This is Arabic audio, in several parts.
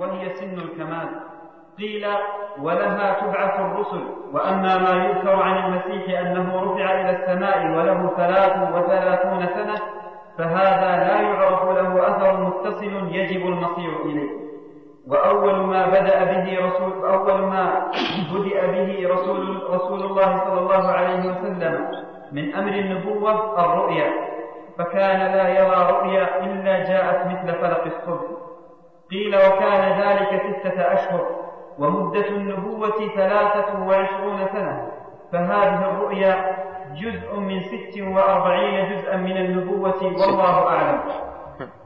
وهي سن الكمال. قيل ولها تبعث الرسل وأما ما يذكر عن المسيح أنه رفع إلى السماء وله ثلاث وثلاثون سنة فهذا لا يعرف له أثر متصل يجب المصير إليه. وأول ما بدأ به رسول أول ما بدأ به رسول رسول الله صلى الله عليه وسلم من أمر النبوة الرؤيا. فكان لا يرى رؤيا إلا جاءت مثل فلق الصبح. قيل وكان ذلك ستة أشهر ومدة النبوة ثلاثة وعشرون سنة فهذه الرؤيا جزء من ست وأربعين جزءا من النبوة والله أعلم.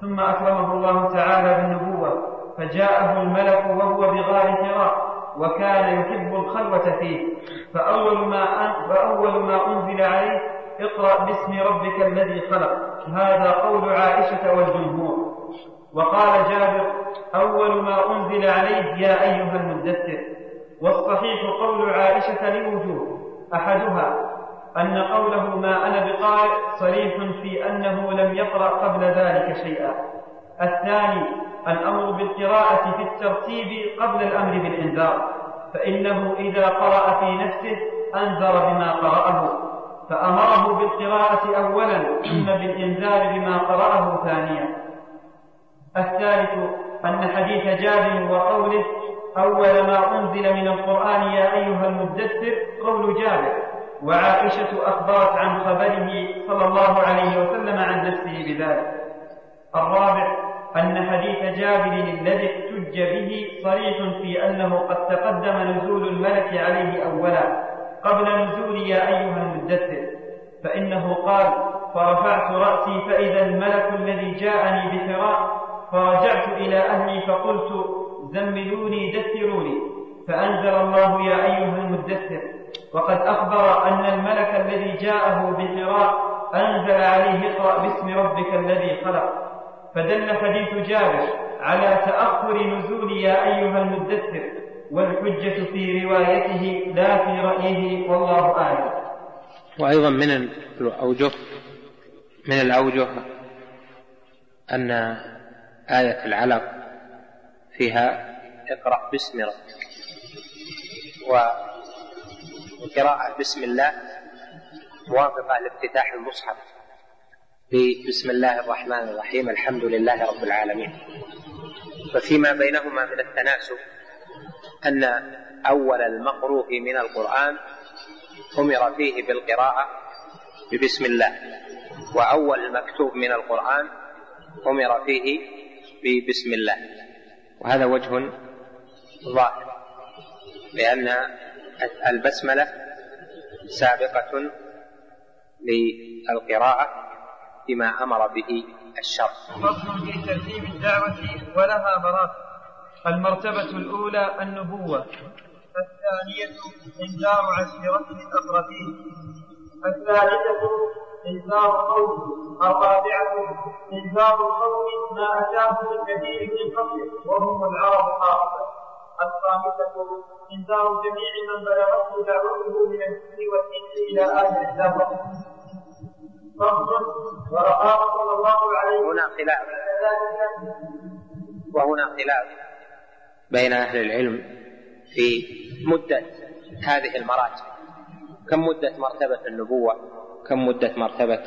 ثم أكرمه الله تعالى بالنبوة فجاءه الملك وهو بغار حراء وكان يحب الخلوة فيه. فأول ما فأول ما أنزل عليه اقرأ باسم ربك الذي خلق هذا قول عائشة والجمهور. وقال جابر أول ما أنزل عليه يا أيها المدثر والصحيح قول عائشة لوجوه أحدها أن قوله ما أنا بقارئ صريح في أنه لم يقرأ قبل ذلك شيئا. الثاني الأمر بالقراءة في الترتيب قبل الأمر بالإنذار فإنه إذا قرأ في نفسه أنذر بما قرأه فأمره بالقراءة أولا ثم بالإنذار بما قرأه ثانيا. الثالث أن حديث جابر وقوله أول ما أنزل من القرآن يا أيها المدثر قول جابر وعائشة أخبرت عن خبره صلى الله عليه وسلم عن نفسه بذلك. الرابع أن حديث جابر الذي احتج به صريح في أنه قد تقدم نزول الملك عليه أولا قبل نزول يا أيها المدثر فإنه قال فرفعت رأسي فإذا الملك الذي جاءني بحراء فرجعت إلى أهلي فقلت زملوني دثروني. فأنزل الله يا أيها المدثر. وقد أخبر أن الملك الذي جاءه بحراء أنزل عليه اقرأ باسم ربك الذي خلق. فدل حديث جابر على تأخر نزول يا أيها المدثر والحجة في روايته لا في رأيه والله أعلم. وأيضا من الأوجه من الأوجه أن آية العلق فيها اقرأ باسم ربك وقراءة بسم الله موافقة لافتتاح المصحف بسم الله الرحمن الرحيم الحمد لله رب العالمين. ففيما بينهما من التناسب أن أول المقروء من القرآن أمر فيه بالقراءة ببسم الله وأول المكتوب من القرآن أمر فيه ببسم الله. وهذا وجه ظاهر لأن البسملة سابقة للقراءة بما أمر به الشرع. فصل في ترتيب الدعوة ولها مراتب المرتبة الأولى النبوة الثانية إنذار عشيرته الأقربين. الثالثة إنذار قوم الرابعة إنذار قوم ما أتاه من كثير من قبله وهم العرب خاصة. الخامسة إنذار جميع من بلغته دعوته من الجن والإنس إلى آخر الدهر فصل ورقاه صلى الله عليه وسلم. هنا خلاف. وهنا خلاف بين أهل العلم في مدة هذه المراتب. كم مدة مرتبة النبوة؟ كم مدة مرتبة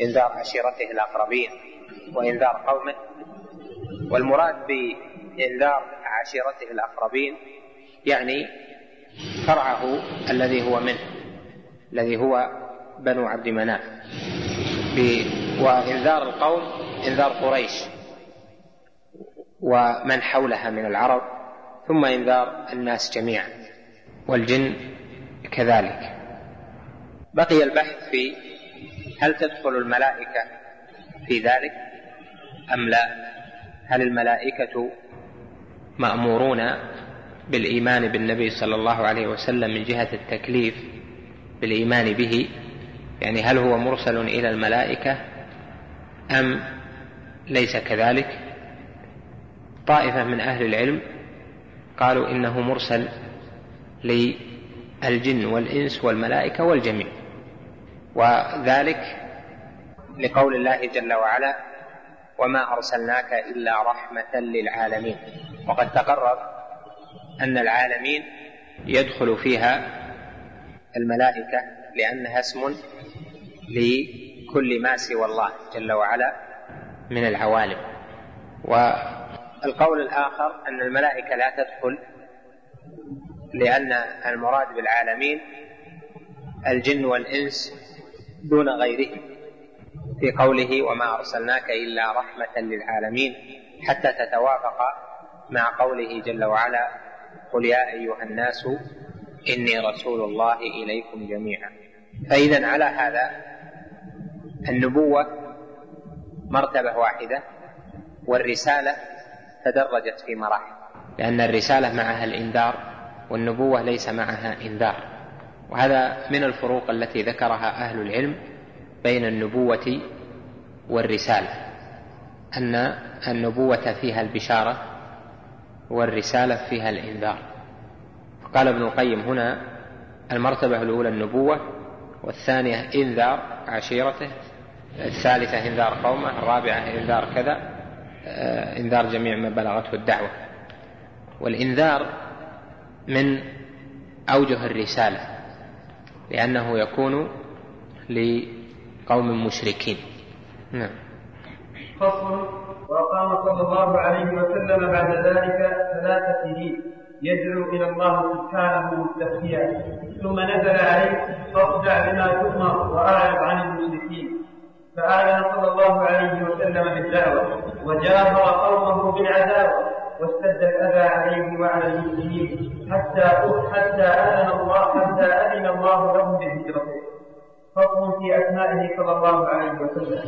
إنذار عشيرته الأقربين وإنذار قومه؟ والمراد بإنذار عشيرته الأقربين يعني فرعه الذي هو منه الذي هو بنو عبد مناف. وإنذار القوم إنذار قريش ومن حولها من العرب ثم إنذار الناس جميعا والجن كذلك. بقي البحث في هل تدخل الملائكة في ذلك أم لا؟ هل الملائكة مأمورون بالإيمان بالنبي صلى الله عليه وسلم من جهة التكليف بالإيمان به؟ يعني هل هو مرسل إلى الملائكة أم ليس كذلك؟ طائفة من أهل العلم قالوا إنه مرسل للجن والإنس والملائكة والجميع. وذلك لقول الله جل وعلا وما أرسلناك إلا رحمة للعالمين. وقد تقرر أن العالمين يدخل فيها الملائكة لأنها اسم لكل ما سوى الله جل وعلا من العوالم. والقول الآخر أن الملائكة لا تدخل لأن المراد بالعالمين الجن والإنس دون غيرهم في قوله وما أرسلناك إلا رحمة للعالمين حتى تتوافق مع قوله جل وعلا قل يا أيها الناس إني رسول الله إليكم جميعا. فإذا على هذا النبوة مرتبة واحدة والرسالة تدرجت في مراحل لأن الرسالة معها الإنذار والنبوة ليس معها إنذار. وهذا من الفروق التي ذكرها أهل العلم بين النبوة والرسالة. أن النبوة فيها البشارة والرسالة فيها الإنذار. قال ابن القيم هنا المرتبة الأولى النبوة والثانية إنذار عشيرته الثالثة إنذار قومه الرابعة إنذار كذا آه، إنذار جميع ما بلغته الدعوة. والإنذار من أوجه الرسالة لأنه يكون لقوم مشركين. نعم. فصل وقام صلى الله عليه وسلم بعد ذلك ثلاث سنين يدعو إلى الله سبحانه مستخفيا. ثم نزل عليه فاصدع بما تؤمر وأعرض عن المشركين. فأعلن صلى الله عليه وسلم بالدعوة وجاهر قومه بالعداوة واشتد الأذى عليه وعلى المسلمين حتى حتى أذن الله حتى أذن الله لهم بهجرته. فصل في أسمائه صلى الله عليه وسلم.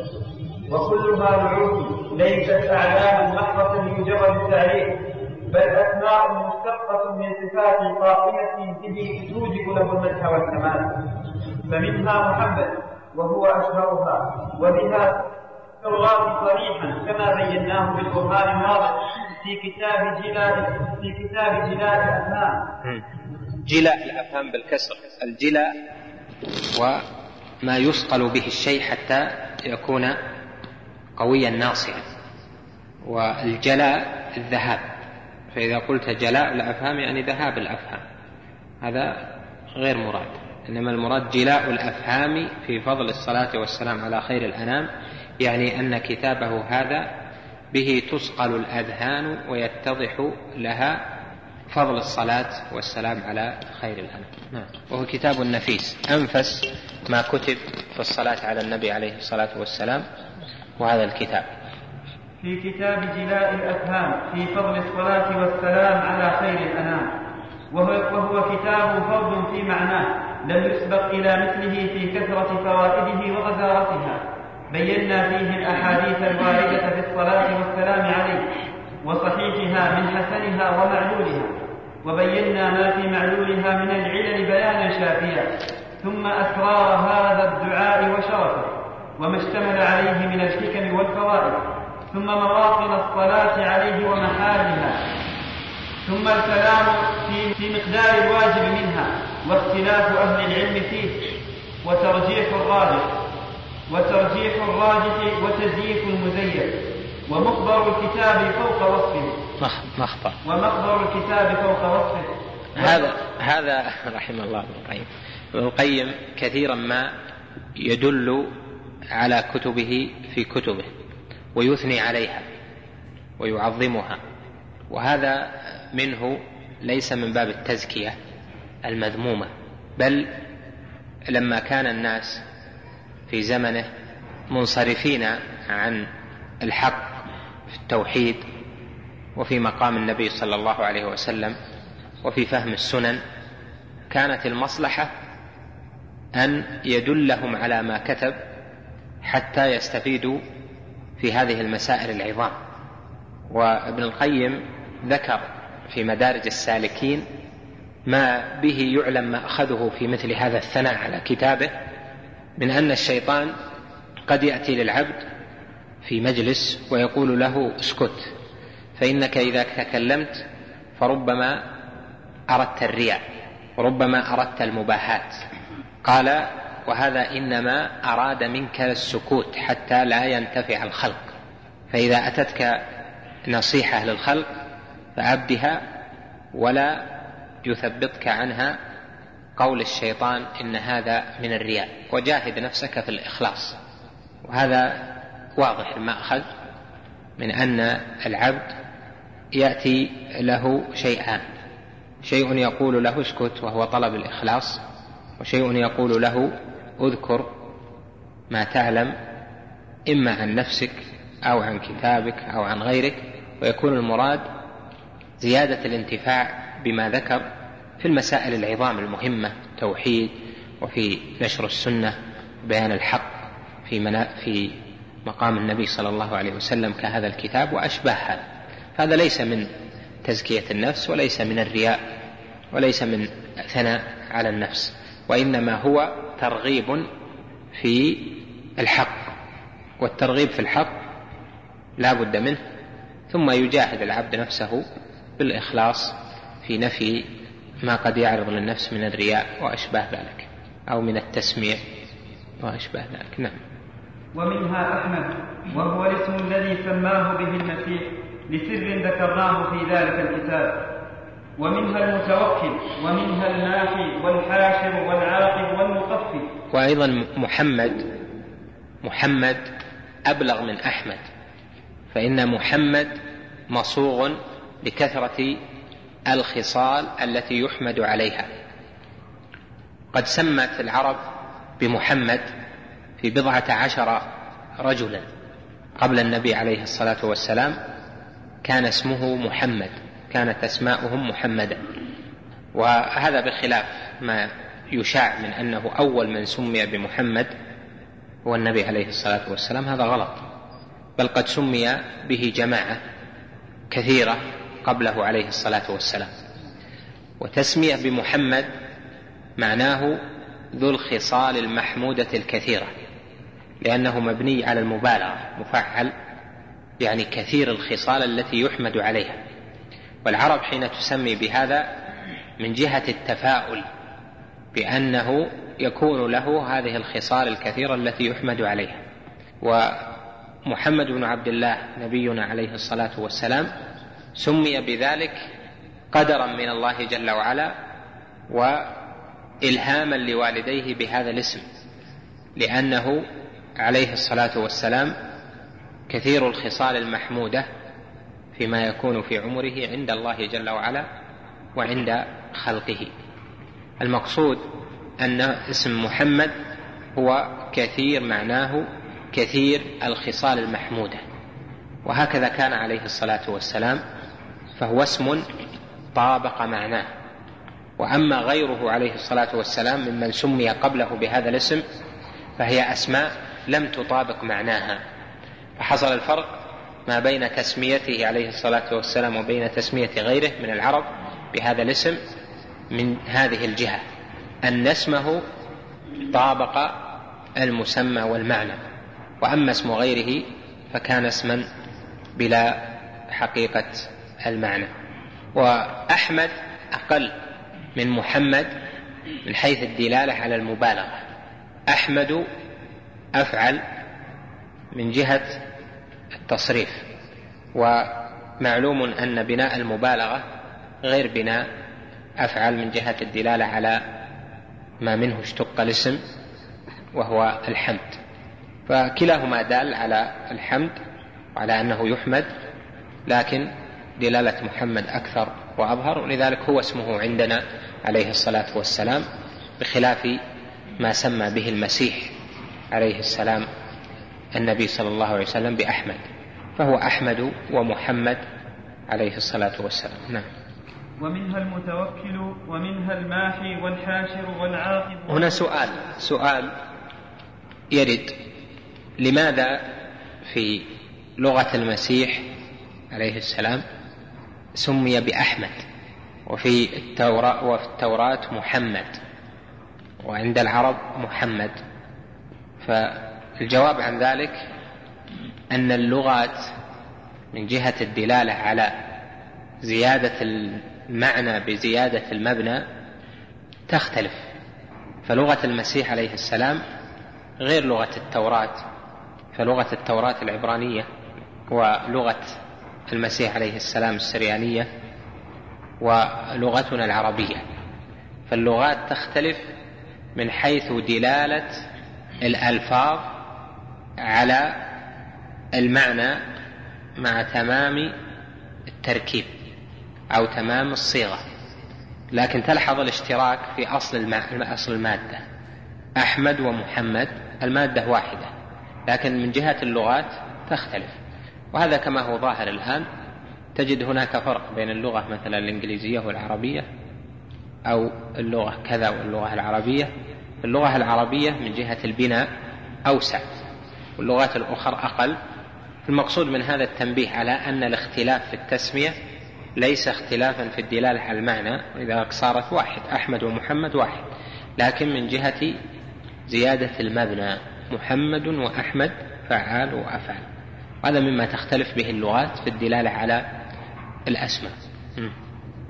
وكلها نعوت ليست أعلاما محضة لمجرد التعريف بل أسماء مشتقة من صفات قائمة به توجب له المدح والكمال. فمنها محمد وهو أشهرها وبها الله صريحا كما بيناه بالقرآن الواضح في كتاب جلاء في كتاب جلاء الأفهام. جلاء الأفهام بالكسر. الجلاء وما يصقل به الشيء حتى يكون قويا ناصعا والجلاء الذهاب. فإذا قلت جلاء الأفهام يعني ذهاب الأفهام. هذا غير مراد. إنما المراد جلاء الأفهام في فضل الصلاة والسلام على خير الأنام يعني أن كتابه هذا به تصقل الأذهان ويتضح لها فضل الصلاة والسلام على خير الأنام نعم. وهو كتاب نفيس أنفس ما كتب في الصلاة على النبي عليه الصلاة والسلام وهذا الكتاب. في كتاب جلاء الأفهام في فضل الصلاة والسلام على خير الأنام. وهو, وهو كتاب فرد في معناه لم يسبق إلى مثله في كثرة فوائده وغزارتها. بينا فيه الأحاديث الواردة في الصلاة والسلام عليه وصحيحها من حسنها ومعلولها وبينا ما في معلولها من العلل بيانا شافيا ثم أسرار هذا الدعاء وشرفه وما اشتمل عليه من الحكم والفوائد ثم مواطن الصلاة عليه ومحالها ثم الكلام في, في مقدار الواجب منها واختلاف أهل العلم فيه وترجيح الراجح. وترجيح الراجح وتزييف المزيف. ومخبر الكتاب فوق وصفه. مخبر ومخبر الكتاب فوق وصفه. هذا هذا رحمه الله ابن القيم. ابن القيم كثيرا ما يدل على كتبه في كتبه ويثني عليها ويعظمها. وهذا منه ليس من باب التزكية المذمومة بل لما كان الناس في زمنه منصرفين عن الحق في التوحيد وفي مقام النبي صلى الله عليه وسلم وفي فهم السنن كانت المصلحة أن يدلهم على ما كتب حتى يستفيدوا في هذه المسائل العظام. وابن القيم ذكر في مدارج السالكين ما به يعلم ما أخذه في مثل هذا الثناء على كتابه من أن الشيطان قد يأتي للعبد في مجلس ويقول له اسكت فإنك إذا تكلمت فربما أردت الرياء وربما أردت المباحات قال وهذا إنما أراد منك السكوت حتى لا ينتفع الخلق. فإذا أتتك نصيحة للخلق فأبدها ولا يثبطك عنها قول الشيطان إن هذا من الرياء وجاهد نفسك في الإخلاص. وهذا واضح المأخذ من أن العبد يأتي له شيئان. شيء يقول له اسكت وهو طلب الإخلاص وشيء يقول له اذكر ما تعلم إما عن نفسك أو عن كتابك أو عن غيرك. ويكون المراد زيادة الانتفاع بما ذكر في المسائل العظام المهمة توحيد وفي نشر السنة بيان الحق في منا في مقام النبي صلى الله عليه وسلم كهذا الكتاب وأشباه هذا. هذا ليس من تزكية النفس وليس من الرياء وليس من ثناء على النفس وإنما هو ترغيب في الحق. والترغيب في الحق لا بد منه ثم يجاهد العبد نفسه بالإخلاص في نفي ما قد يعرض للنفس من الرياء وأشباه ذلك أو من التسمية وأشباه ذلك. نعم. ومنها أحمد وهو الاسم الذي سماه به المسيح لسر ذكرناه في ذلك الكتاب. ومنها المتوكل ومنها الماحي والحاشر والعاقب والمقفل. وأيضا محمد محمد أبلغ من أحمد فإن محمد مصوغ لكثرة الخصال التي يحمد عليها. قد سمت العرب بمحمد في بضعة عشر رجلا قبل النبي عليه الصلاة والسلام كان اسمه محمد كانت أسماؤهم محمدا. وهذا بخلاف ما يشاع من أنه أول من سمي بمحمد هو النبي عليه الصلاة والسلام. هذا غلط بل قد سمي به جماعة كثيرة قبله عليه الصلاة والسلام. وتسمية بمحمد معناه ذو الخصال المحمودة الكثيرة لأنه مبني على المبالغة مفعل يعني كثير الخصال التي يحمد عليها. والعرب حين تسمي بهذا من جهة التفاؤل بأنه يكون له هذه الخصال الكثيرة التي يحمد عليها. ومحمد بن عبد الله نبينا عليه الصلاة والسلام سمي بذلك قدرا من الله جل وعلا وإلهاما لوالديه بهذا الاسم لأنه عليه الصلاة والسلام كثير الخصال المحمودة فيما يكون في عمره عند الله جل وعلا وعند خلقه. المقصود أن اسم محمد هو كثير معناه كثير الخصال المحمودة وهكذا كان عليه الصلاة والسلام فهو اسم طابق معناه. وأما غيره عليه الصلاة والسلام ممن سمي قبله بهذا الاسم فهي أسماء لم تطابق معناها. فحصل الفرق ما بين تسميته عليه الصلاة والسلام وبين تسمية غيره من العرب بهذا الاسم من هذه الجهة أن اسمه طابق المسمى والمعنى. وأما اسم غيره فكان اسما بلا حقيقة المعنى. وأحمد أقل من محمد من حيث الدلالة على المبالغة. أحمد أفعل من جهة التصريف. ومعلوم أن بناء المبالغة غير بناء أفعل من جهة الدلالة على ما منه اشتق الاسم وهو الحمد. فكلاهما دال على الحمد وعلى أنه يحمد لكن دلالة محمد أكثر وأظهر ولذلك هو اسمه عندنا عليه الصلاة والسلام بخلاف ما سمى به المسيح عليه السلام النبي صلى الله عليه وسلم بأحمد فهو أحمد ومحمد عليه الصلاة والسلام. نعم. ومنها المتوكل ومنها الماحي والحاشر والعاقب. هنا سؤال سؤال يرد لماذا في لغة المسيح عليه السلام سمي بأحمد وفي التوراة وفي التوراة محمد وعند العرب محمد. فالجواب عن ذلك أن اللغات من جهة الدلالة على زيادة المعنى بزيادة المبنى تختلف. فلغة المسيح عليه السلام غير لغة التوراة فلغة التوراة العبرانية ولغة المسيح عليه السلام السريانية ولغتنا العربية. فاللغات تختلف من حيث دلالة الألفاظ على المعنى مع تمام التركيب أو تمام الصيغة. لكن تلحظ الاشتراك في أصل أصل المادة. أحمد ومحمد المادة واحدة. لكن من جهة اللغات تختلف. وهذا كما هو ظاهر الآن تجد هناك فرق بين اللغة مثلا الإنجليزية والعربية أو اللغة كذا واللغة العربية. اللغة العربية من جهة البناء أوسع واللغات الأخرى أقل. المقصود من هذا التنبيه على أن الاختلاف في التسمية ليس اختلافا في الدلالة على المعنى وإذا صارت واحد أحمد ومحمد واحد لكن من جهة زيادة المبنى محمد وأحمد فعال وأفعال. هذا مما تختلف به اللغات في الدلالة على الأسماء.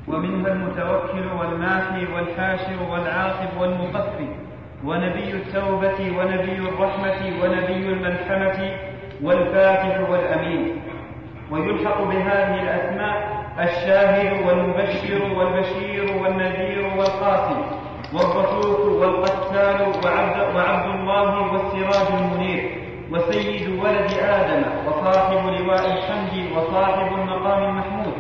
ومنها المتوكل والماحي والحاشر والعاقب والمقفي ونبي التوبة ونبي الرحمة ونبي الملحمة والفاتح والأمين. ويلحق بهذه الأسماء الشاهد والمبشر والبشير والنذير والقاسم والرسول والقتال وعبد, وعبد الله والسراج المنير. وسيد ولد آدم وصاحب لواء الحمد وصاحب المقام المحمود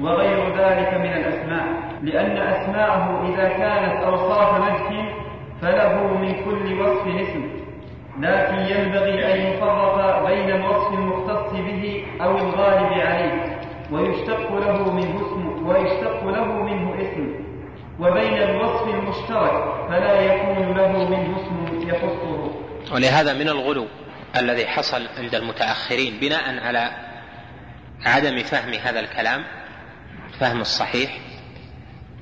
وغير ذلك من الأسماء لأن أسماءه إذا كانت أوصاف مدح فله من كل وصف اسم. لكن ينبغي أن يفرق بين الوصف المختص به أو الغالب عليه ويشتق له منه اسم ويشتق له منه اسم. وبين الوصف المشترك فلا يكون له منه اسم يخصه. ولهذا من الغلو الذي حصل عند المتأخرين بناء على عدم فهم هذا الكلام فهم الصحيح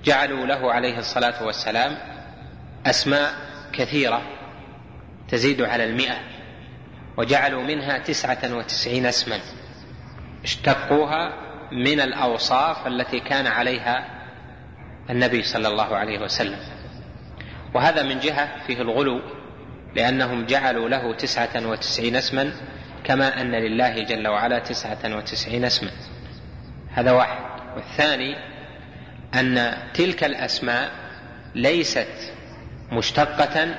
جعلوا له عليه الصلاة والسلام أسماء كثيرة تزيد على المئة وجعلوا منها تسعة وتسعين اسما اشتقوها من الأوصاف التي كان عليها النبي صلى الله عليه وسلم. وهذا من جهة فيه الغلو لأنهم جعلوا له تسعة وتسعين اسما كما أن لله جل وعلا تسعة وتسعين اسما. هذا واحد. والثاني أن تلك الأسماء ليست مشتقة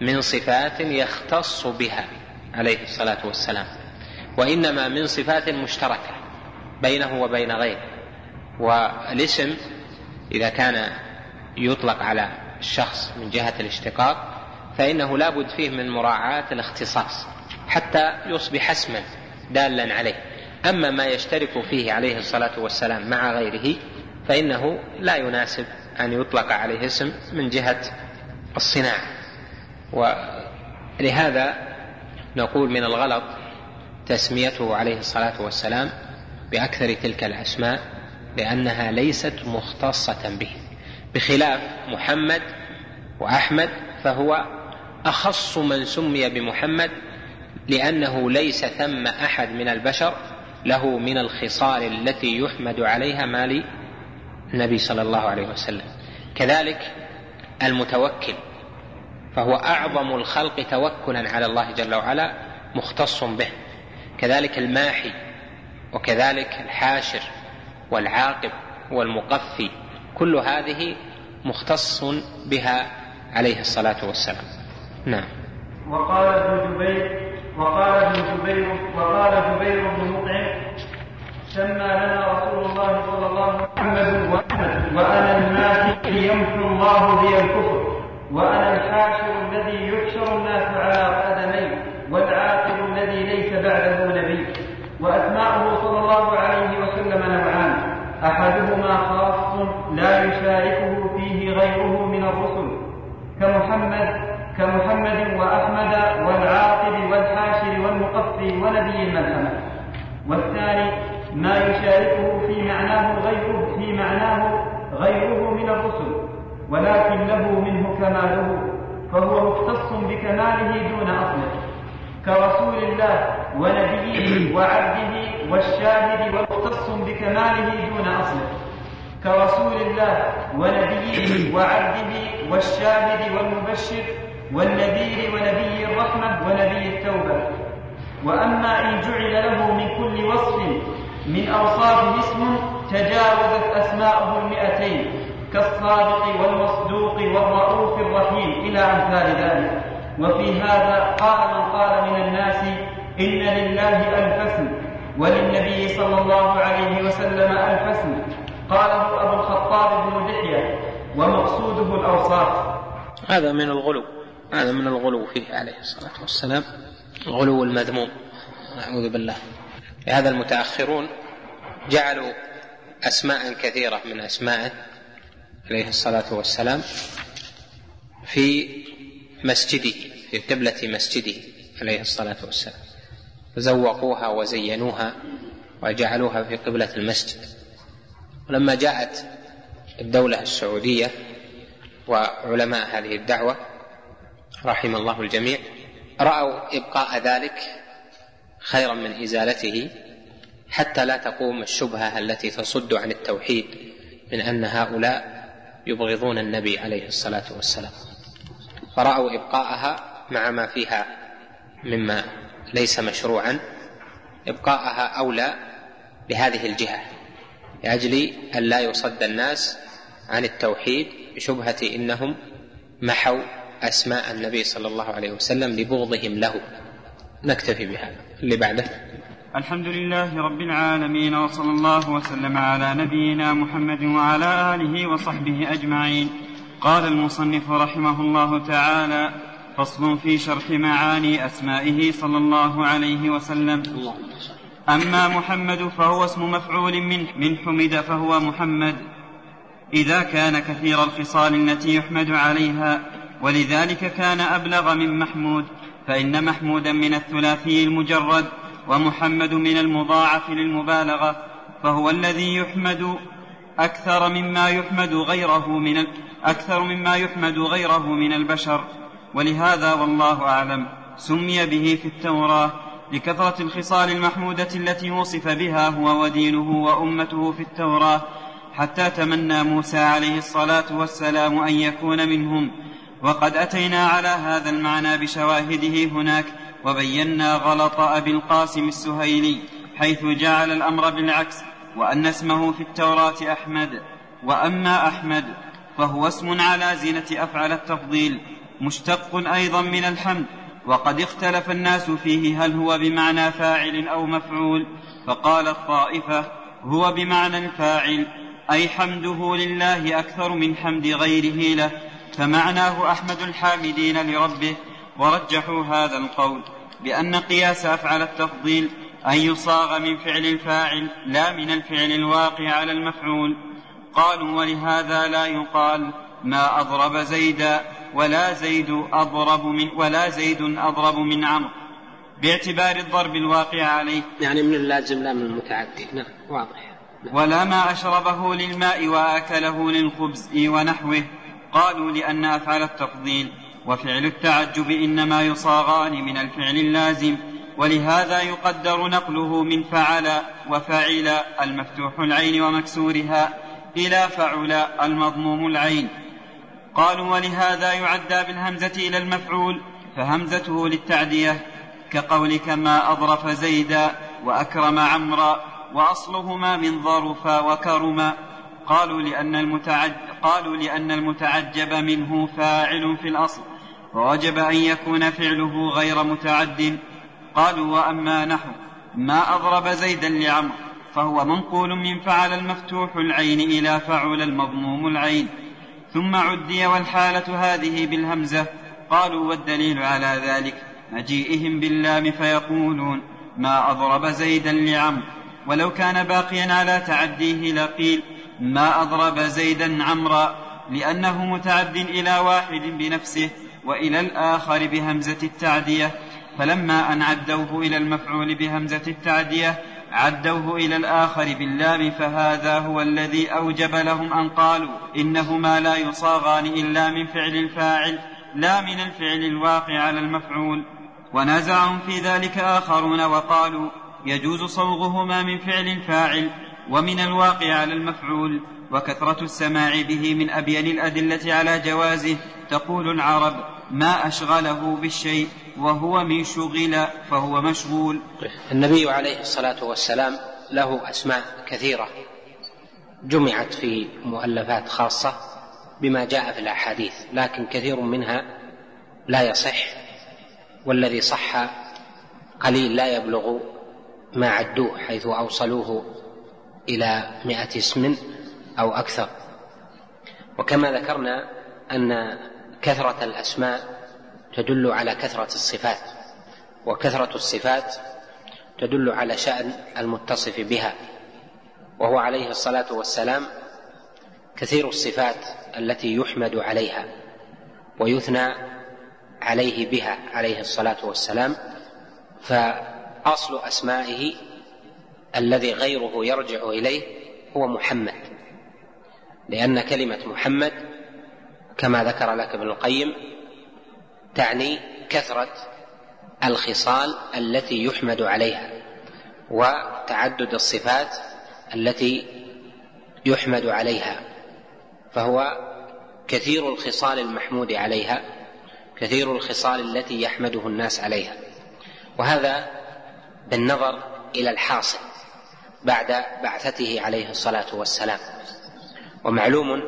من صفات يختص بها عليه الصلاة والسلام وإنما من صفات مشتركة بينه وبين غيره. والاسم إذا كان يطلق على الشخص من جهة الاشتقاق فإنه لا بد فيه من مراعاة الاختصاص حتى يصبح اسما دالا عليه. أما ما يشترك فيه عليه الصلاة والسلام مع غيره فإنه لا يناسب أن يطلق عليه اسم من جهة الصناعة. ولهذا نقول من الغلط تسميته عليه الصلاة والسلام بأكثر تلك الأسماء لأنها ليست مختصة به. بخلاف محمد وأحمد فهو أخص من سمي بمحمد لأنه ليس ثم أحد من البشر له من الخصال التي يحمد عليها ما للنبي صلى الله عليه وسلم. كذلك المتوكل فهو أعظم الخلق توكلا على الله جل وعلا مختص به. كذلك الماحي وكذلك الحاشر والعاقب والمقفي كل هذه مختص بها عليه الصلاة والسلام. نعم. وقال ابن جبير وقال ابن جبير وقال جبير بن مطعم سمى لنا رسول الله صلى الله عليه وسلم وأنا الماحي يمحو الله بي الكفر وأنا الحاشر الذي يحشر الناس على قدميه والعاقب الذي ليس بعده نبي. وأسماؤه صلى الله عليه وسلم نوعان. أحدهما خاص لا يشاركه فيه غيره من الرسل كمحمد كمحمد وأحمد والعاقب والحاشر والمقفي ونبي الملحمه والثاني ما يشاركه في معناه غيره في معناه غيره من الرسل ولكن له منه كماله فهو مختص بكماله دون أصله كرسول الله ونبيه وعبده والشاهد ومختص بكماله دون أصله كرسول الله ونبيه وعبده والشاهد والمبشر والنذير ونبي الرحمة ونبي التوبة. وأما إن جعل له من كل وصف من أوصافه اسم تجاوزت أسماءه المئتين كالصادق والمصدوق والرؤوف الرحيم إلى أمثال ذلك. وفي هذا قال من قال من الناس إن لله ألف اسم وللنبي صلى الله عليه وسلم ألف اسم قاله أبو الخطاب بن دحية ومقصوده الأوصاف. هذا من الغلو. هذا من الغلو فيه عليه الصلاة والسلام. الغلو المذموم. نعوذ بالله. لهذا المتأخرون جعلوا أسماء كثيرة من أسمائه عليه الصلاة والسلام في مسجده في قبلة مسجده عليه الصلاة والسلام. زوقوها وزينوها وجعلوها في قبلة المسجد. ولما جاءت الدولة السعودية وعلماء هذه الدعوة رحم الله الجميع رأوا إبقاء ذلك خيرا من إزالته حتى لا تقوم الشبهة التي تصد عن التوحيد من أن هؤلاء يبغضون النبي عليه الصلاة والسلام. فرأوا إبقاءها مع ما فيها مما ليس مشروعا. إبقاءها أولى لهذه الجهة لأجل أن لا يصد الناس عن التوحيد بشبهة إنهم محوا أسماء النبي صلى الله عليه وسلم لبغضهم له. نكتفي بهذا. اللي بعده. الحمد لله رب العالمين وصلى الله وسلم على نبينا محمد وعلى آله وصحبه أجمعين. قال المصنف رحمه الله تعالى فصل في شرح معاني أسمائه صلى الله عليه وسلم. أما محمد فهو اسم مفعول من من حمد فهو محمد. إذا كان كثير الخصال التي يحمد عليها ولذلك كان أبلغ من محمود فإن محمودا من الثلاثي المجرد ومحمد من المضاعف للمبالغة فهو الذي يحمد أكثر مما يحمد غيره من أكثر مما يحمد غيره من البشر. ولهذا والله أعلم سمي به في التوراة لكثرة الخصال المحمودة التي وصف بها هو ودينه وأمته في التوراة حتى تمنى موسى عليه الصلاة والسلام أن يكون منهم وقد أتينا على هذا المعنى بشواهده هناك وبينا غلط أبي القاسم السهيلي حيث جعل الأمر بالعكس وأن اسمه في التوراة أحمد وأما أحمد فهو اسم على زينة أفعل التفضيل مشتق أيضا من الحمد وقد اختلف الناس فيه هل هو بمعنى فاعل أو مفعول فقال الطائفة هو بمعنى الفاعل أي حمده لله أكثر من حمد غيره له. فمعناه أحمد الحامدين لربه ورجحوا هذا القول بأن قياس أفعل التفضيل أن يصاغ من فعل الفاعل لا من الفعل الواقع على المفعول. قالوا ولهذا لا يقال ما أضرب زيدا ولا زيد أضرب من ولا زيد أضرب من عمرو باعتبار الضرب الواقع عليه. يعني من اللازم لا من المتعدي. نعم واضح. نعم. ولا ما أشربه للماء وآكله للخبز ونحوه. قالوا لأن أفعل التفضيل وفعل التعجب إنما يصاغان من الفعل اللازم ولهذا يقدر نقله من فعل وفعل المفتوح العين ومكسورها إلى فعل المضموم العين. قالوا ولهذا يعدى بالهمزة إلى المفعول فهمزته للتعدية كقولك ما أظرف زيدا وأكرم عمرا وأصلهما من ظرف وكرما. قالوا لأن المتعج قالوا لأن المتعجب منه فاعل في الأصل. ووجب أن يكون فعله غير متعد. قالوا وأما نحو ما أضرب زيدا لعمر فهو منقول من فعل المفتوح العين إلى فعل المضموم العين. ثم عدي والحالة هذه بالهمزة. قالوا والدليل على ذلك مجيئهم باللام فيقولون ما أضرب زيدا لعمر ولو كان باقيا على تعديه لقيل ما أضرب زيدا عمرا لأنه متعد إلى واحد بنفسه وإلى الآخر بهمزة التعدية فلما أن عدوه إلى المفعول بهمزة التعدية عدوه إلى الآخر باللام فهذا هو الذي أوجب لهم أن قالوا إنهما لا يصاغان إلا من فعل الفاعل لا من الفعل الواقع على المفعول. ونازعهم في ذلك آخرون وقالوا يجوز صوغهما من فعل الفاعل ومن الواقع على المفعول وكثرة السماع به من أبين الأدلة على جوازه تقول العرب ما أشغله بالشيء وهو من شغل فهو مشغول. النبي عليه الصلاة والسلام له أسماء كثيرة جمعت في مؤلفات خاصة بما جاء في الأحاديث لكن كثير منها لا يصح والذي صح قليل لا يبلغ ما عدوه حيث أوصلوه إلى مئة اسم أو أكثر. وكما ذكرنا أن كثرة الأسماء تدل على كثرة الصفات وكثرة الصفات تدل على شأن المتصف بها. وهو عليه الصلاة والسلام كثير الصفات التي يحمد عليها ويثنى عليه بها عليه الصلاة والسلام فأصل أسمائه الذي غيره يرجع إليه هو محمد. لأن كلمة محمد كما ذكر لك ابن القيم تعني كثرة الخصال التي يحمد عليها وتعدد الصفات التي يحمد عليها فهو كثير الخصال المحمود عليها كثير الخصال التي يحمده الناس عليها وهذا بالنظر إلى الحاصل. بعد بعثته عليه الصلاة والسلام. ومعلوم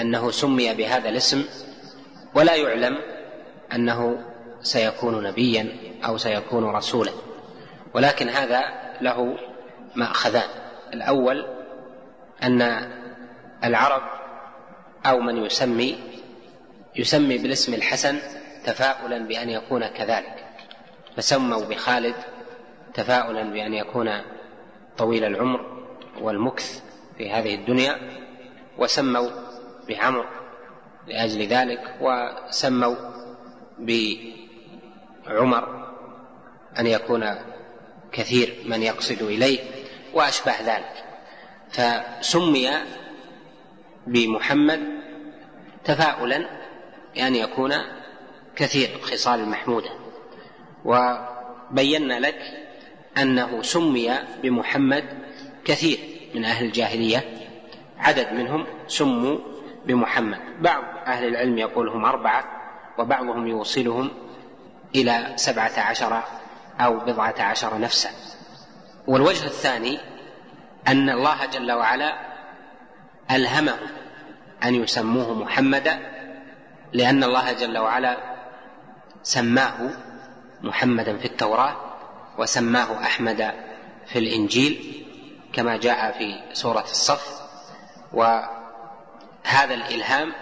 أنه سمي بهذا الاسم ولا يعلم أنه سيكون نبيا أو سيكون رسولا. ولكن هذا له مأخذان. الأول أن العرب أو من يسمي يسمي بالاسم الحسن تفاؤلا بأن يكون كذلك. فسموا بخالد تفاؤلا بأن يكون طويل العمر والمكث في هذه الدنيا وسموا بعمر لأجل ذلك وسموا بعمر أن يكون كثير من يقصد إليه وأشبه ذلك. فسمي بمحمد تفاؤلا بان يكون كثير الخصال المحموده وبينا لك أنه سمي بمحمد كثير من أهل الجاهلية. عدد منهم سموا بمحمد. بعض أهل العلم يقول هم أربعة وبعضهم يوصلهم إلى سبعة عشر أو بضعة عشر نفسا. والوجه الثاني أن الله جل وعلا الهمهم أن يسموه محمدا لأن الله جل وعلا سماه محمدا في التوراة. وسماه أحمد في الإنجيل كما جاء في سورة الصف وهذا الإلهام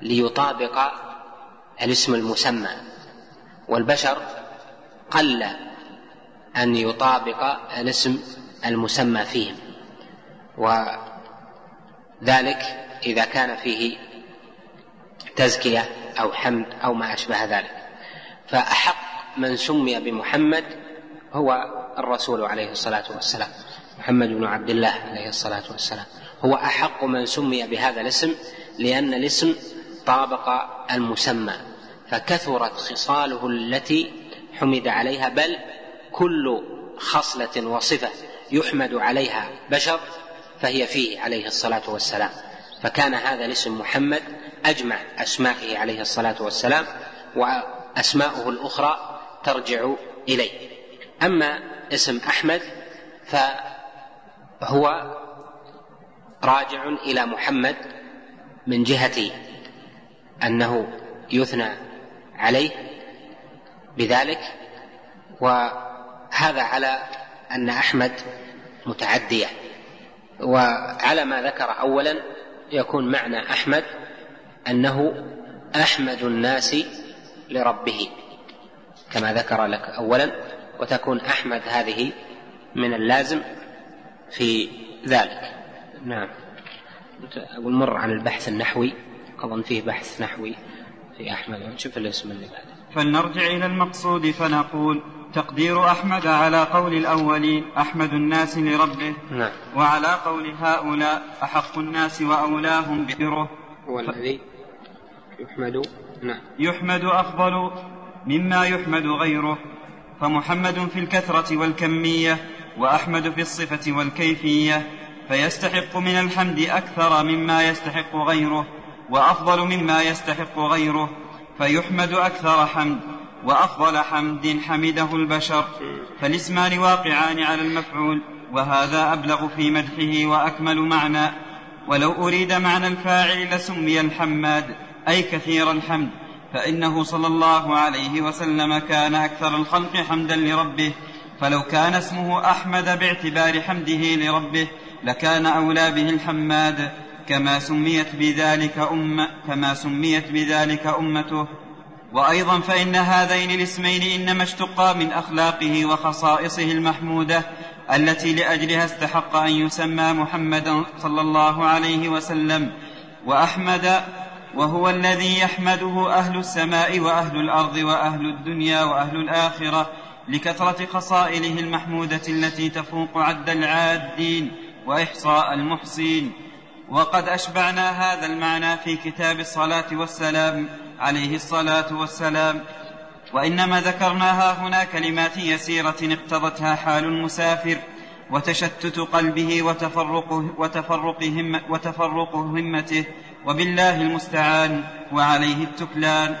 ليطابق الاسم المسمى. والبشر قل أن يطابق الاسم المسمى فيهم. وذلك إذا كان فيه تزكية أو حمد أو ما أشبه ذلك. فأحق من سمي بمحمد هو الرسول عليه الصلاة والسلام محمد بن عبد الله عليه الصلاة والسلام. هو أحق من سمي بهذا الاسم لأن الاسم طابق المسمى فكثرت خصاله التي حمد عليها بل كل خصلة وصفة يحمد عليها بشر فهي فيه عليه الصلاة والسلام. فكان هذا الاسم محمد أجمع أسمائه عليه الصلاة والسلام وأسماؤه الأخرى ترجع إليه. أما اسم أحمد فهو راجع إلى محمد من جهة أنه يثنى عليه بذلك وهذا على أن أحمد متعدية. وعلى ما ذكر اولا يكون معنى أحمد أنه أحمد الناس لربه كما ذكر لك اولا. وتكون أحمد هذه من اللازم في ذلك. نعم. أقول مر عن البحث النحوي أظن فيه بحث نحوي في أحمد. شوف الاسم اللي بعده. فلنرجع إلى المقصود فنقول تقدير أحمد على قول الأولين أحمد الناس لربه نعم. وعلى قول هؤلاء أحق الناس وأولاهم بره هو الذي يحمد نعم. يحمد أفضل مما يحمد غيره. فمحمد في الكثرة والكمية وأحمد في الصفة والكيفية فيستحق من الحمد أكثر مما يستحق غيره وأفضل مما يستحق غيره فيحمد أكثر حمد وأفضل حمد حمده البشر. فالاسمان واقعان على المفعول وهذا أبلغ في مدحه وأكمل معنى. ولو أريد معنى الفاعل لسمي الحماد أي كثير الحمد. فإنه صلى الله عليه وسلم كان أكثر الخلق حمدا لربه فلو كان اسمه أحمد باعتبار حمده لربه لكان أولى به الحماد كما سميت بذلك أمة كما سميت بذلك أمته. وأيضا فإن هذين الاسمين إنما اشتقا من أخلاقه وخصائصه المحمودة التي لأجلها استحق أن يسمى محمدا صلى الله عليه وسلم. وأحمد وهو الذي يحمده أهل السماء وأهل الأرض وأهل الدنيا وأهل الآخرة لكثرة خصائله المحمودة التي تفوق عد العادين وإحصاء المحصين وقد أشبعنا هذا المعنى في كتاب الصلاة والسلام عليه الصلاة والسلام. وإنما ذكرناها هنا كلمات يسيرة اقتضتها حال المسافر وتشتت قلبه وتفرق, هم وتفرق همته وبالله المستعان وعليه التكلان.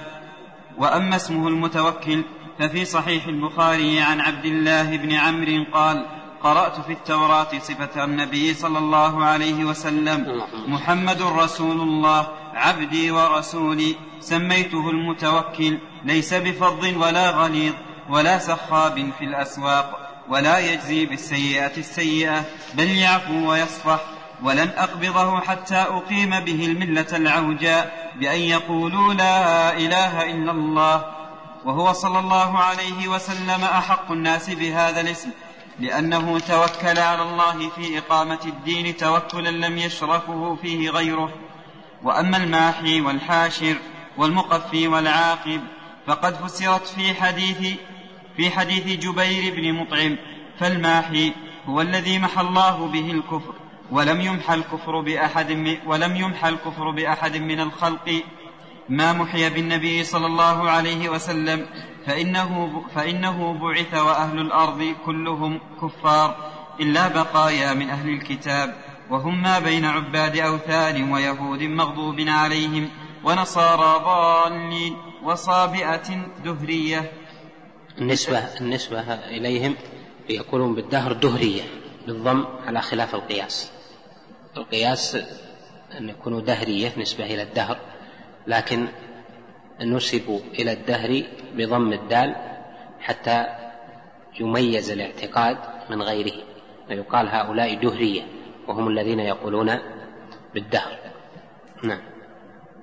وأما اسمه المتوكل ففي صحيح البخاري عن عبد الله بن عمرو قال قرأت في التوراة صفة النبي صلى الله عليه وسلم محمد رسول الله عبدي ورسولي سميته المتوكل ليس بفظ ولا غليظ ولا سخاب في الأسواق ولا يجزي بالسيئة السيئة بل يعفو ويصفح ولن أقبضه حتى أقيم به الملة العوجاء بأن يقولوا لا إله إلا الله. وهو صلى الله عليه وسلم أحق الناس بهذا الاسم لأنه توكل على الله في إقامة الدين توكلا لم يشرفه فيه غيره. وأما الماحي والحاشر والمقفي والعاقب فقد فسرت في حديث في حديث جبير بن مطعم فالماحي هو الذي محى الله به الكفر. ولم يمحى الكفر بأحد ولم يمحى الكفر بأحد من الخلق ما محي بالنبي صلى الله عليه وسلم فإنه, فإنه بعث وأهل الأرض كلهم كفار إلا بقايا من أهل الكتاب وهم ما بين عباد أوثان ويهود مغضوب عليهم ونصارى ضالين وصابئة دهرية. النسبة النسبة إليهم يقولون بالدهر دهرية بالضم على خلاف القياس. القياس أن يكونوا دهرية نسبة إلى الدهر لكن نسبوا إلى الدهر بضم الدال حتى يميز الاعتقاد من غيره فيقال هؤلاء دهرية وهم الذين يقولون بالدهر. نعم.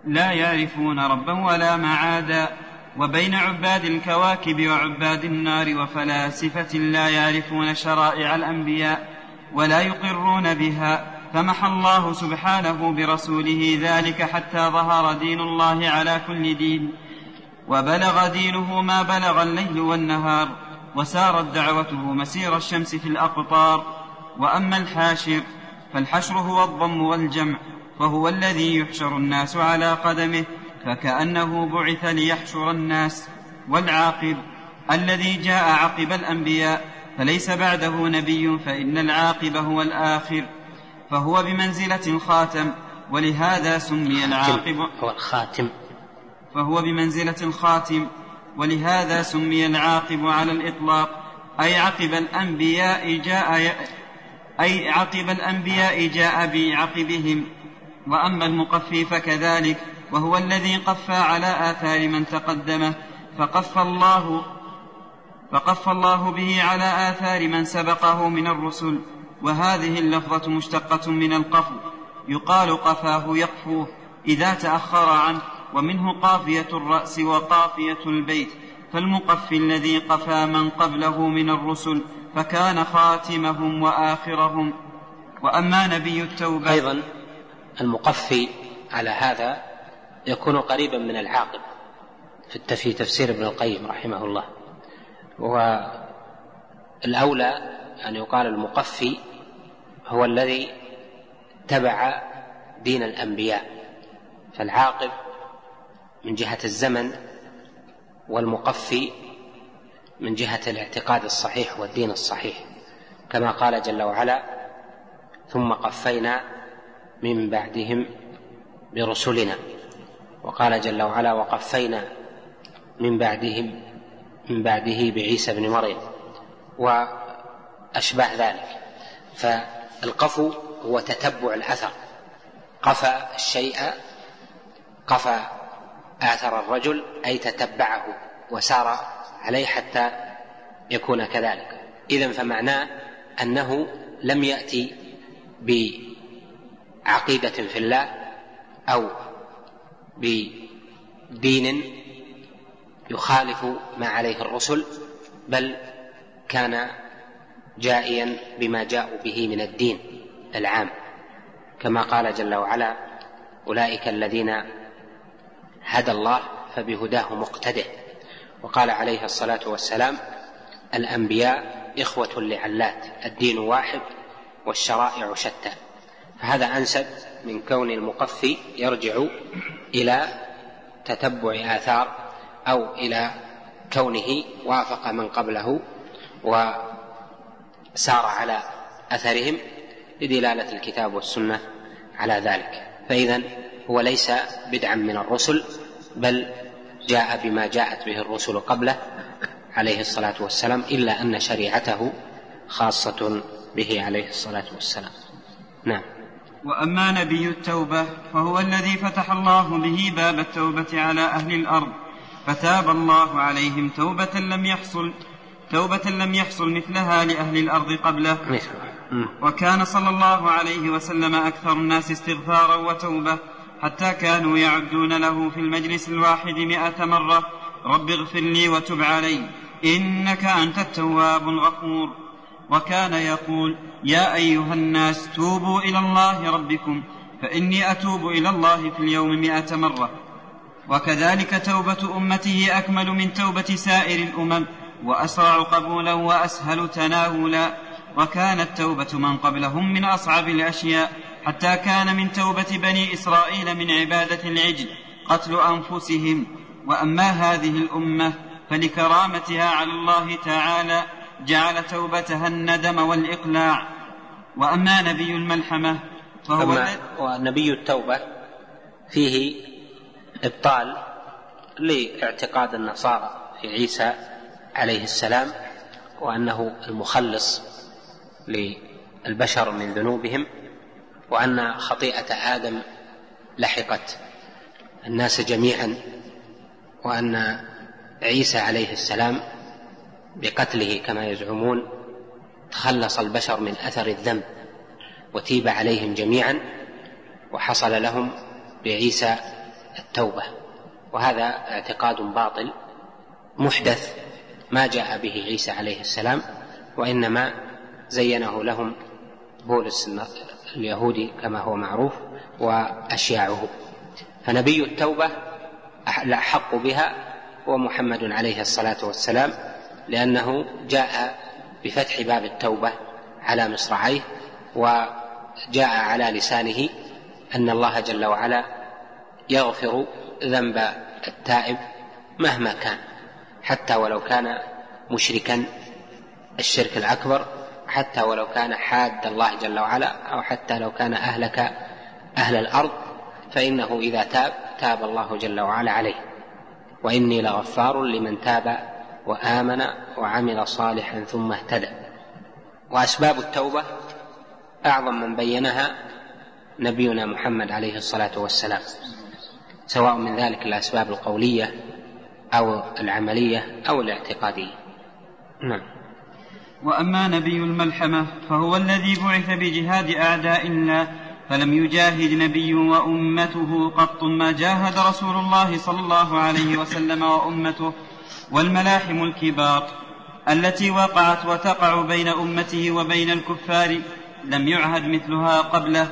لا يعرفون ربا ولا معادا وبين عباد الكواكب وعباد النار وفلاسفة لا يعرفون شرائع الأنبياء ولا يقرون بها. فمحى الله سبحانه برسوله ذلك حتى ظهر دين الله على كل دين وبلغ دينه ما بلغ الليل والنهار وسارت دعوته مسير الشمس في الأقطار. وأما الحاشر فالحشر هو الضم والجمع وهو الذي يحشر الناس على قدمه فكأنه بعث ليحشر الناس. والعاقب الذي جاء عقب الأنبياء فليس بعده نبي فإن العاقب هو الآخر. فهو بمنزلة الخاتم ولهذا سمي العاقب هو الخاتم فهو بمنزلة الخاتم ولهذا سمي العاقب على الإطلاق. أي عقب الأنبياء جاء أي عقب الأنبياء جاء بعقبهم. وأما المقفي فكذلك وهو الذي قفى على آثار من تقدمه. فقف الله فقف الله به على آثار من سبقه من الرسل. وهذه اللفظة مشتقة من القفو يقال قفاه يقفوه إذا تأخر عنه ومنه قافية الرأس وقافية البيت. فالمقفي الذي قفى من قبله من الرسل فكان خاتمهم وآخرهم. وأما نبي التوبة أيضا المقفي على هذا يكون قريبا من العاقب. في تفسير ابن القيم رحمه الله. وهو الأولى أن يقال المقفي هو الذي تبع دين الأنبياء فالعاقب من جهة الزمن والمقفي من جهة الاعتقاد الصحيح والدين الصحيح كما قال جل وعلا ثم قفينا من بعدهم برسلنا وقال جل وعلا وقفينا من بعدهم من بعده بعيسى بن مريم وأشباه ذلك. فالقفو هو تتبع الأثر. قفى الشيء قفى آثر الرجل أي تتبعه وسار عليه حتى يكون كذلك. إذا فمعناه أنه لم يأتي بعقيدة في الله أو بدين يخالف ما عليه الرسل بل كان جائيا بما جاءوا به من الدين العام. كما قال جل وعلا أولئك الذين هدى الله فبهداه مقتده. وقال عليه الصلاة والسلام الأنبياء إخوة لعلات الدين واحد والشرائع شتى. فهذا أنسب من كون المقفي يرجع إلى تتبع آثار أو إلى كونه وافق من قبله وسار على أثرهم لدلالة الكتاب والسنة على ذلك. فاذا هو ليس بدعا من الرسل بل جاء بما جاءت به الرسل قبله عليه الصلاة والسلام إلا أن شريعته خاصة به عليه الصلاة والسلام. نعم. وأما نبي التوبة فهو الذي فتح الله به باب التوبة على أهل الأرض فتاب الله عليهم توبة لم يحصل. توبة لم يحصل مثلها لأهل الأرض قبله. وكان صلى الله عليه وسلم أكثر الناس استغفارا وتوبة حتى كانوا يعدون له في المجلس الواحد مائه مرة. رب اغفر لي وتب علي. إنك أنت التواب الغفور. وكان يقول يا أيها الناس توبوا إلى الله ربكم فإني أتوب إلى الله في اليوم مائه مرة. وكذلك توبة أمته أكمل من توبة سائر الأمم. وأسرع قبولا وأسهل تناولا وكانت توبه من قبلهم من أصعب الأشياء حتى كان من توبة بني إسرائيل من عبادة العجل قتل أنفسهم. وأما هذه الأمة فلكرامتها على الله تعالى جعل توبتها الندم والإقلاع. وأما نبي الملحمة فهو ونبي التوبة فيه إبطال لإعتقاد النصارى في عيسى عليه السلام وأنه المخلص للبشر من ذنوبهم وأن خطيئة آدم لحقت الناس جميعا وأن عيسى عليه السلام بقتله كما يزعمون تخلص البشر من أثر الذنب وتيب عليهم جميعا وحصل لهم بعيسى التوبة. وهذا اعتقاد باطل محدث ما جاء به عيسى عليه السلام وإنما زينه لهم بولس اليهودي كما هو معروف وأشياعه. فنبي التوبة الاحق بها هو محمد عليه الصلاة والسلام لأنه جاء بفتح باب التوبة على مصراعيه وجاء على لسانه أن الله جل وعلا يغفر ذنب التائب مهما كان. حتى ولو كان مشركا الشرك الأكبر حتى ولو كان حاد الله جل وعلا أو حتى لو كان أهلك أهل الأرض فإنه إذا تاب تاب الله جل وعلا عليه. وإني لغفار لمن تاب وآمن وعمل صالحا ثم اهتدى. وأسباب التوبة أعظم من بينها نبينا محمد عليه الصلاة والسلام. سواء من ذلك الأسباب القولية أو العملية أو الاعتقادية. نعم. وأما نبي الملحمة فهو الذي بعث بجهاد اعداء الله فلم يجاهد نبي وأمته قط ما جاهد رسول الله صلى الله عليه وسلم وأمته والملاحم الكبار التي وقعت وتقع بين أمته وبين الكفار لم يعهد مثلها قبله.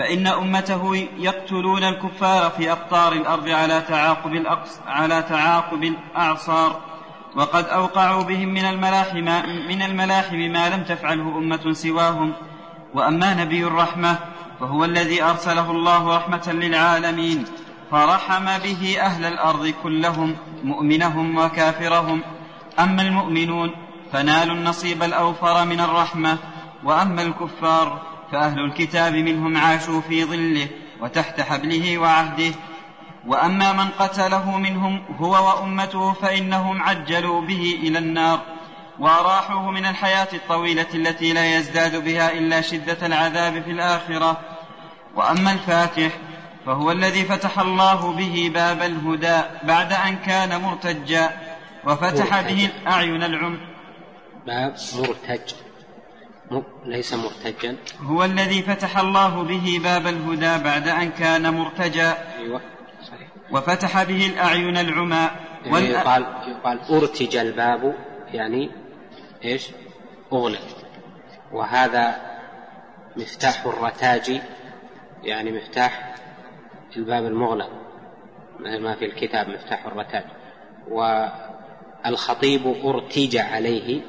فإن أمته يقتلون الكفار في أقطار الأرض على تعاقب الأقص على تعاقب الأعصار وقد أوقعوا بهم من الملاحم من الملاحم ما لم تفعله أمة سواهم. وأما نبي الرحمة فهو الذي أرسله الله رحمة للعالمين فرحم به أهل الأرض كلهم مؤمنهم وكافرهم. أما المؤمنون فنالوا النصيب الأوفر من الرحمة وأما الكفار فأهل الكتاب منهم عاشوا في ظله وتحت حبله وعهده. وأما من قتله منهم هو وأمته فإنهم عجلوا به إلى النار واراحوه من الحياة الطويلة التي لا يزداد بها إلا شدة العذاب في الآخرة. وأما الفاتح فهو الذي فتح الله به باب الهدى بعد أن كان مرتجا وفتح به الأعين العم باب مرتج ليس مرتجا. هو الذي فتح الله به باب الهدى بعد أن كان مرتجا. أيوه صحيح. وفتح به الأعين العمى. يعني يقال يقال أرتج الباب يعني إيش؟ أغلق. وهذا مفتاح الرتاج يعني مفتاح الباب المغلق. ما في الكتاب مفتاح الرتاج. والخطيب أرتج عليه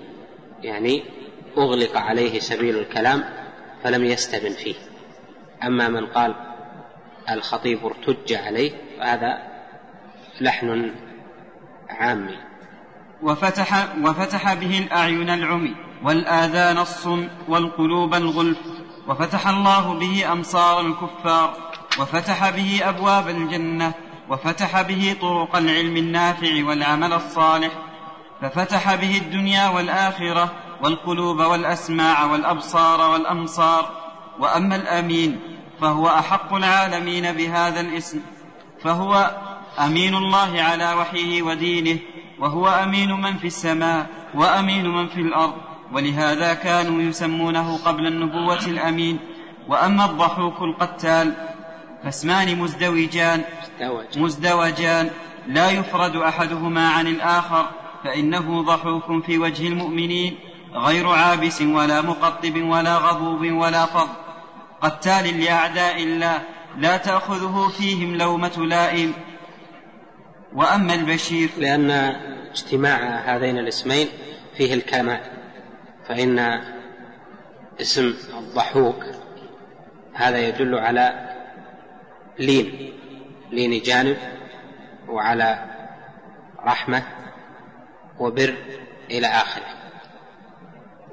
يعني أغلق عليه سبيل الكلام فلم يستبن فيه. أما من قال الخطيب ارتج عليه فهذا لحن عامي. وفتح وفتح به الأعين العمي والآذان الصم والقلوب الغلف وفتح الله به أمصار الكفار وفتح به أبواب الجنة وفتح به طرق العلم النافع والعمل الصالح ففتح به الدنيا والآخرة والقلوب والأسماع والأبصار والأمصار وأما الأمين فهو أحق العالمين بهذا الاسم فهو أمين الله على وحيه ودينه وهو أمين من في السماء وأمين من في الأرض ولهذا كانوا يسمونه قبل النبوة الأمين. وأما الضحوك القتال فاسمان مزدوجان مزدوجان. لا يفرد أحدهما عن الآخر فإنه ضحوك في وجه المؤمنين. غير عابس ولا مقطب ولا غضوب ولا فض. قتال لأعداء الله لا تأخذه فيهم لومة لائم. وأما البشير لأن اجتماع هذين الاسمين فيه الكمال فإن اسم الضحوك هذا يدل على لين لين جانب وعلى رحمة وبر إلى آخره.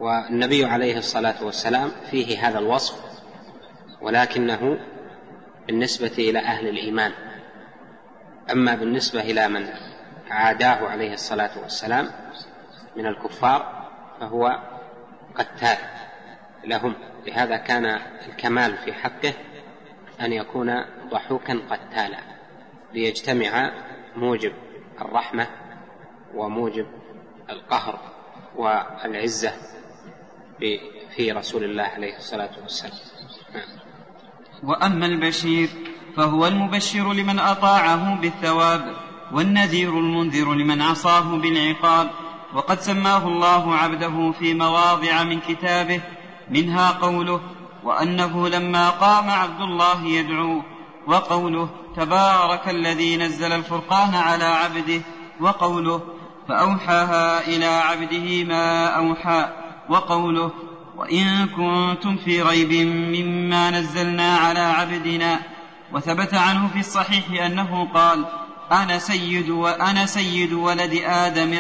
والنبي عليه الصلاة والسلام فيه هذا الوصف ولكنه بالنسبة إلى أهل الإيمان. أما بالنسبة إلى من عاداه عليه الصلاة والسلام من الكفار فهو قتال لهم. لهذا كان الكمال في حقه أن يكون ضحوكا قتالا ليجتمع موجب الرحمة وموجب القهر والعزة في رسول الله عليه الصلاة والسلام. نعم. وأما البشير فهو المبشر لمن أطاعه بالثواب والنذير المنذر لمن عصاه بالعقاب. وقد سماه الله عبده في مواضع من كتابه منها قوله وأنه لما قام عبد الله يدعوه وقوله تبارك الذي نزل الفرقان على عبده وقوله فأوحاها إلى عبده ما أوحى. وقوله وإن كنتم في ريب مما نزلنا على عبدنا. وثبت عنه في الصحيح أنه قال أنا سيد وأنا سيد ولد آدم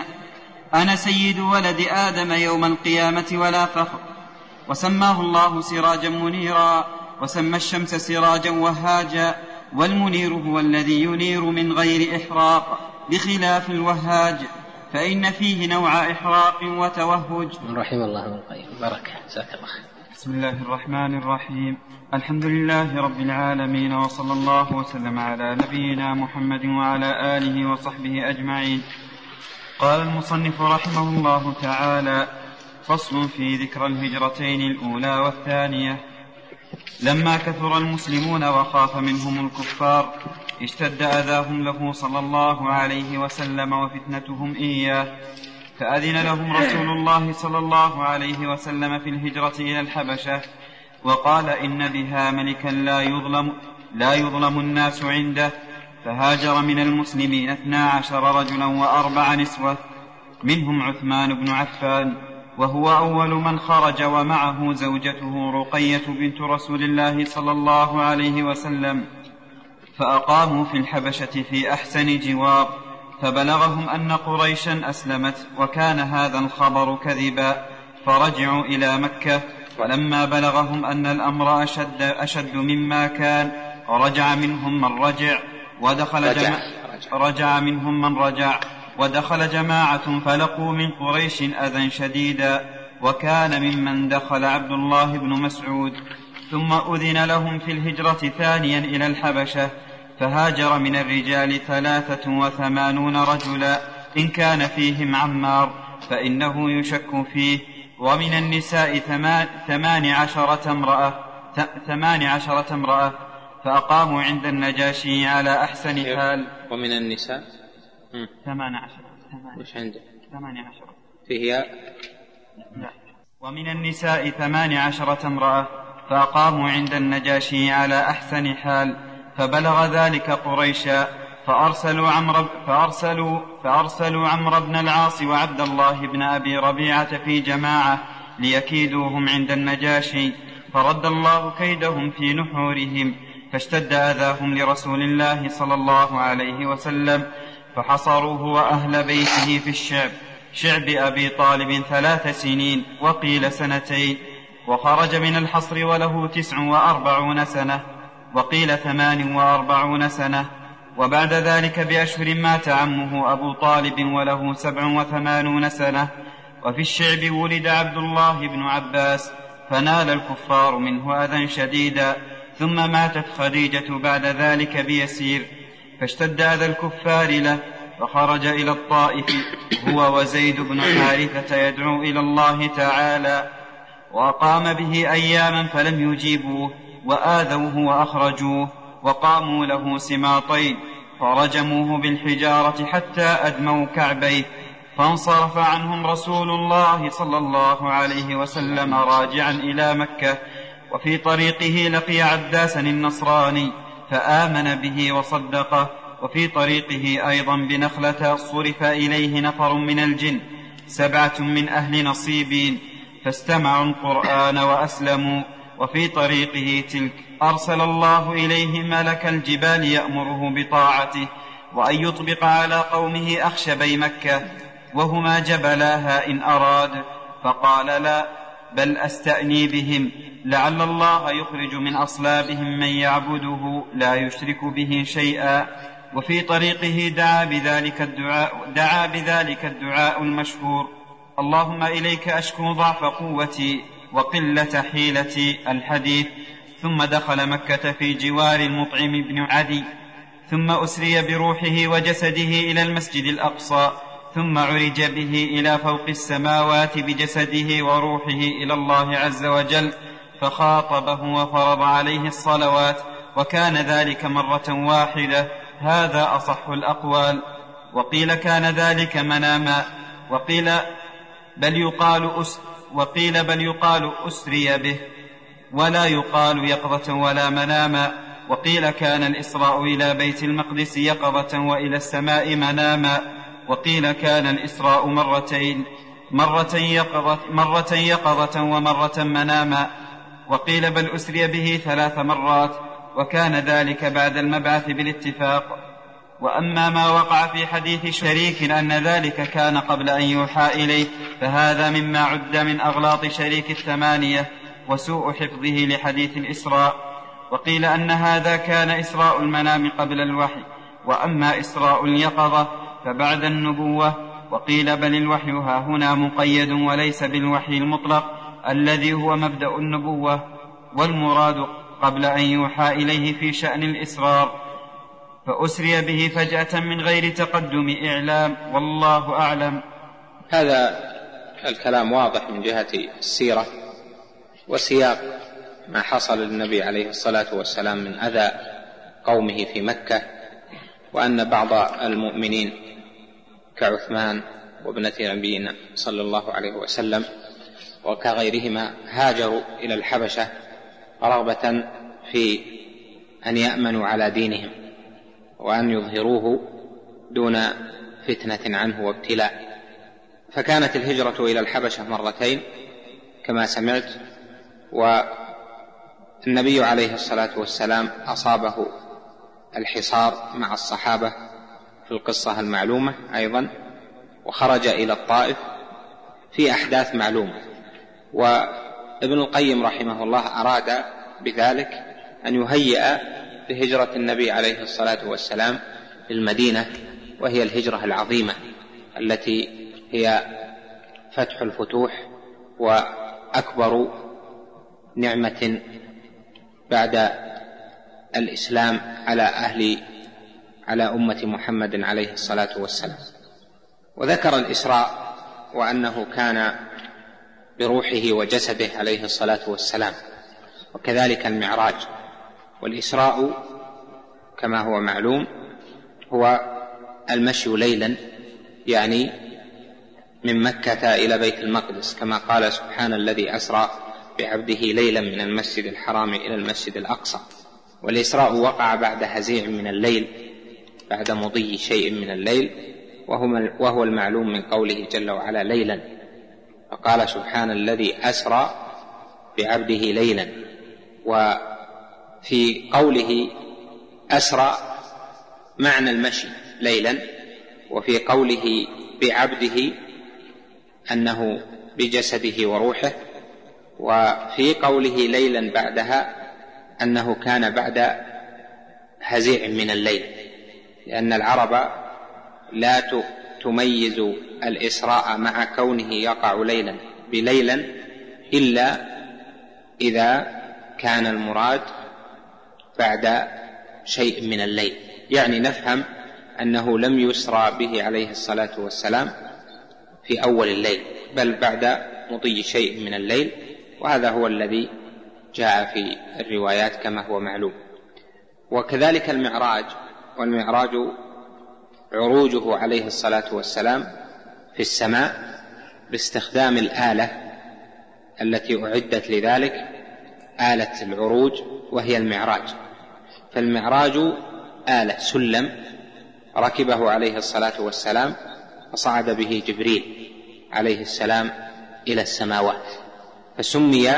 أنا سيد ولد آدم يوم القيامة ولا فخر. وسماه الله سراجا منيرا وسمى الشمس سراجا وهاجا والمنير هو الذي ينير من غير إحراق بخلاف الوهاج. فإن فيه نوع إحراق وتوهج. رحم الله ابن القيم. بركة جزاك الله بسم الله الرحمن الرحيم. الحمد لله رب العالمين وصلى الله وسلم على نبينا محمد وعلى آله وصحبه أجمعين. قال المصنف رحمه الله تعالى فصل في ذكر الهجرتين الأولى والثانية. لما كثر المسلمون وخاف منهم الكفار اشتد أذاهم له صلى الله عليه وسلم وفتنتهم إياه. فأذن لهم رسول الله صلى الله عليه وسلم في الهجرة إلى الحبشة وقال إن بها ملكا لا يظلم لا يظلم الناس عنده. فهاجر من المسلمين اثنا عشر رجلا وأربع نسوة منهم عثمان بن عفان. وهو أول من خرج ومعه زوجته رقية بنت رسول الله صلى الله عليه وسلم فأقاموا في الحبشة في أحسن جوار فبلغهم أن قريشا أسلمت وكان هذا الخبر كذبا فرجعوا إلى مكة ولما بلغهم أن الأمر أشد, أشد مما كان رجع منهم من رجع ودخل رجع. رجع منهم من رجع ودخل جماعة فلقوا من قريش أذى شديدا وكان ممن دخل عبد الله بن مسعود. ثم أذن لهم في الهجرة ثانيا إلى الحبشة فهاجر من الرجال ثلاثة وثمانون رجلا إن كان فيهم عمار فإنه يشك فيه. ومن النساء ثمان عشرة امرأة ثمان عشرة امرأة فأقاموا عند النجاشي على أحسن حال. ومن النساء؟ ثمان عشرة وش عندك؟ ثمان عشرة فيه ياء؟ لا. ومن النساء ثمان عشرة امرأة فأقاموا عند النجاشي على أحسن حال فبلغ ذلك قريشا فأرسلوا عمرو فأرسلوا فأرسلوا عمرو بن العاص وعبد الله بن أبي ربيعة في جماعة ليكيدوهم عند النجاشي فرد الله كيدهم في نحورهم فاشتد أذاهم لرسول الله صلى الله عليه وسلم فحصروه وأهل بيته في الشعب شعب أبي طالب ثلاث سنين وقيل سنتين وخرج من الحصر وله تسع وأربعون سنة وقيل ثمان وأربعون سنة وبعد ذلك بأشهر مات عمه أبو طالب وله سبع وثمانون سنة وفي الشعب ولد عبد الله بن عباس فنال الكفار منه أذى شديدا ثم ماتت خديجة بعد ذلك بيسير فاشتد أذى الكفار له فخرج إلى الطائف هو وزيد بن حارثة يدعو إلى الله تعالى وأقام به أياما فلم يجيبوه وآذوه وأخرجوه وقاموا له سماطين فرجموه بالحجارة حتى أدموا كعبيه فانصرف عنهم رسول الله صلى الله عليه وسلم راجعا إلى مكة وفي طريقه لقي عداسا النصراني فآمن به وصدقه وفي طريقه أيضا بنخلة صرف إليه نفر من الجن سبعة من أهل نصيبين فاستمعوا القرآن وأسلموا وفي طريقه تلك. أرسل الله إليه ملك الجبال يأمره بطاعته وأن يطبق على قومه أخشبي مكة وهما جبلاها إن أراد فقال لا بل أستأني بهم. لعل الله يخرج من أصلابهم من يعبده لا يشرك به شيئا. وفي طريقه دعا بذلك الدعاء دعا بذلك الدعاء المشهور. اللهم إليك أشكو ضعف قوتي وقلة حيلتي الحديث. ثم دخل مكة في جوار المطعم بن عدي. ثم أسري بروحه وجسده إلى المسجد الأقصى. ثم عرج به إلى فوق السماوات بجسده وروحه إلى الله عز وجل فخاطبه وفرض عليه الصلوات وكان ذلك مرة واحدة. هذا أصح الأقوال. وقيل كان ذلك مناما. وقيل بل يقال أس وقيل بل يقال أسري به. ولا يقال يقظة ولا مناما. وقيل كان الإسراء إلى بيت المقدس يقظة وإلى السماء مناما. وقيل كان الإسراء مرتين مرة يقظة, مرة يقظة ومرة مناما وقيل بل أسري به ثلاث مرات وكان ذلك بعد المبعث بالاتفاق. وأما ما وقع في حديث شريك أن ذلك كان قبل أن يوحى إليه فهذا مما عد من أغلاط شريك الثمانية وسوء حفظه لحديث الإسراء. وقيل أن هذا كان إسراء المنام قبل الوحي وأما إسراء اليقظة فبعد النبوة وقيل بل الوحي ها هنا مقيد وليس بالوحي المطلق الذي هو مبدأ النبوة والمراد قبل أن يوحى إليه في شأن الاسرار فأسري به فجأة من غير تقدم إعلام والله أعلم. هذا الكلام واضح من جهة السيرة وسياق ما حصل للنبي عليه الصلاة والسلام من أذى قومه في مكة وأن بعض المؤمنين كعثمان وابنة نبينا صلى الله عليه وسلم وكغيرهما هاجروا إلى الحبشة رغبة في أن يأمنوا على دينهم وأن يظهروه دون فتنة عنه وابتلاء. فكانت الهجرة إلى الحبشة مرتين كما سمعت والنبي عليه الصلاة والسلام أصابه الحصار مع الصحابة في القصة المعلومة أيضا وخرج إلى الطائف في أحداث معلومة. وابن القيم رحمه الله أراد بذلك أن يهيئ بهجرة النبي عليه الصلاة والسلام للمدينة وهي الهجرة العظيمة التي هي فتح الفتوح وأكبر نعمة بعد الإسلام على أهل على أمة محمد عليه الصلاة والسلام. وذكر الإسراء وأنه كان بروحه وجسده عليه الصلاة والسلام وكذلك المعراج. والإسراء كما هو معلوم هو المشي ليلا يعني من مكة إلى بيت المقدس كما قال سبحان الذي أسرى بعبده ليلا من المسجد الحرام إلى المسجد الأقصى. والإسراء وقع بعد هزيع من الليل بعد مضي شيء من الليل وهو, المعلوم من قوله جل وعلا ليلا. فقال سبحان الذي أسرى بعبده ليلا. وفي قوله أسرى معنى المشي ليلا. وفي قوله بعبده أنه بجسده وروحه. وفي قوله ليلا بعدها أنه كان بعد هزيع من الليل. لأن العرب لا تميز الإسراء مع كونه يقع ليلا بليلا إلا إذا كان المراد بعد شيء من الليل. يعني نفهم أنه لم يسرى به عليه الصلاة والسلام في أول الليل بل بعد مضي شيء من الليل وهذا هو الذي جاء في الروايات كما هو معلوم. وكذلك المعراج والمعراج عروجه عليه الصلاة والسلام في السماء باستخدام الآلة التي أعدت لذلك آلة العروج وهي المعراج. فالمعراج آلة سلم ركبه عليه الصلاة والسلام فصعد به جبريل عليه السلام إلى السماوات. فسمي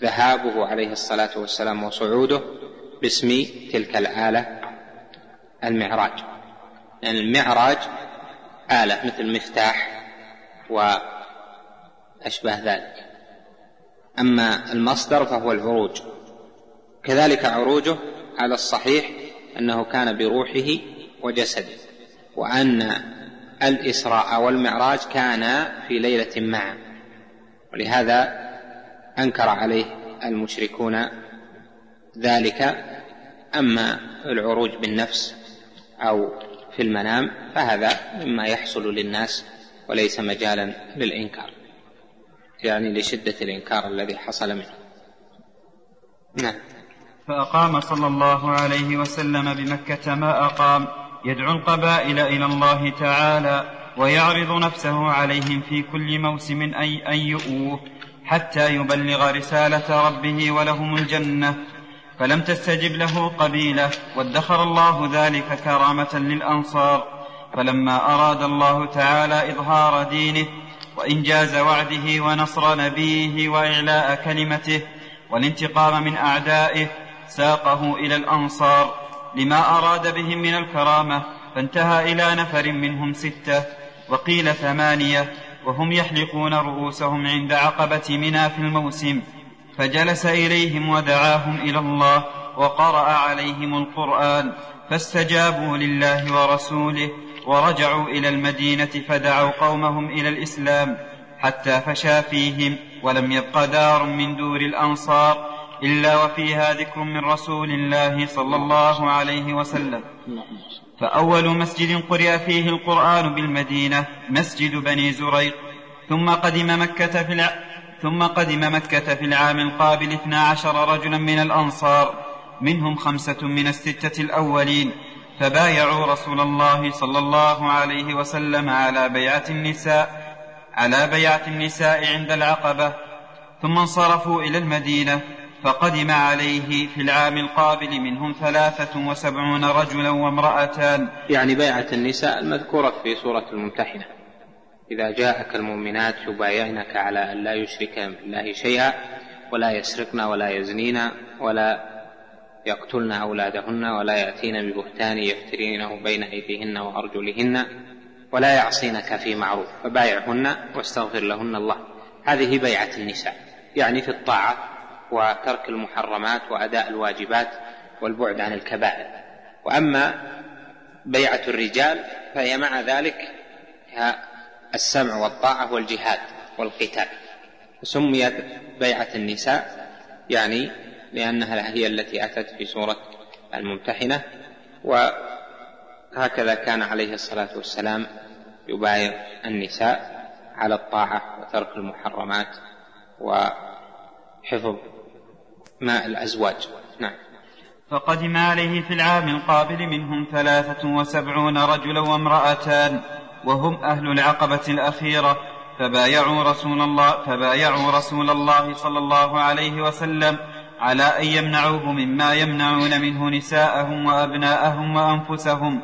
ذهابه عليه الصلاة والسلام وصعوده باسم تلك الآلة المعراج. يعني المعراج آلة مثل مفتاح واشباه ذلك. أما المصدر فهو العروج. كذلك عروجه على الصحيح أنه كان بروحه وجسده وأن الإسراء والمعراج كانا في ليلة معا ولهذا أنكر عليه المشركون ذلك. أما العروج بالنفس أو في المنام فهذا مما يحصل للناس وليس مجالا للإنكار يعني لشدة الإنكار الذي حصل منه. نعم. فأقام صلى الله عليه وسلم بمكة ما أقام يدعو القبائل إلى الله تعالى ويعرض نفسه عليهم في كل موسم أي أن يؤوه حتى يبلغ رسالة ربه ولهم الجنة. فلم تستجب له قبيلة وادخر الله ذلك كرامة للأنصار. فلما أراد الله تعالى إظهار دينه وإنجاز وعده ونصر نبيه وإعلاء كلمته والانتقام من أعدائه ساقه إلى الأنصار. لما أراد بهم من الكرامة فانتهى إلى نفر منهم ستة وقيل ثمانية وهم يحلقون رؤوسهم عند عقبة منى في الموسم. فجلس إليهم ودعاهم إلى الله وقرأ عليهم القرآن فاستجابوا لله ورسوله ورجعوا إلى المدينة فدعوا قومهم إلى الإسلام حتى فشى فيهم ولم يبق دار من دور الأنصار إلا وفيها ذكر من رسول الله صلى الله عليه وسلم. فأول مسجد قرئ فيه القرآن بالمدينة مسجد بني زريق ثم قدم مكة في الع... ثم قدم مكة في العام القابل اثنا عشر رجلا من الأنصار منهم خمسة من الستة الأولين فبايعوا رسول الله صلى الله عليه وسلم على بيعة النساء على بيعة النساء عند العقبة ثم انصرفوا إلى المدينة فقدم عليه في العام القابل منهم ثلاثة وسبعون رجلا وامرأتان. يعني بيعة النساء المذكورة في سورة الممتحنة. إذا جاءك المؤمنات يبايعنك على أن لا يشركن بالله شيئا ولا يسرقن ولا يزنين ولا يقتلن أولادهن ولا يأتين ببهتان يفترينه بين أيديهن وأرجلهن ولا يعصينك في معروف فبايعهن واستغفر لهن الله. هذه بيعة النساء يعني في الطاعة وترك المحرمات وأداء الواجبات والبعد عن الكبائر. وأما بيعة الرجال فهي مع ذلك السمع والطاعة والجهاد والقتال. سميت بيعة النساء يعني لأنها هي التي أتت في سورة الممتحنة. وهكذا كان عليه الصلاة والسلام يبايع النساء على الطاعة وترك المحرمات وحفظ ماء الأزواج. نعم. فقدم عليه في العام القابل منهم ثلاثة وسبعون رجلا وامرأتان. وهم أهل العقبة الأخيرة فبايعوا رسول الله فبايعوا رسول الله صلى الله عليه وسلم على أن يمنعوه مما يمنعون منه نساءهم وأبناءهم وأنفسهم.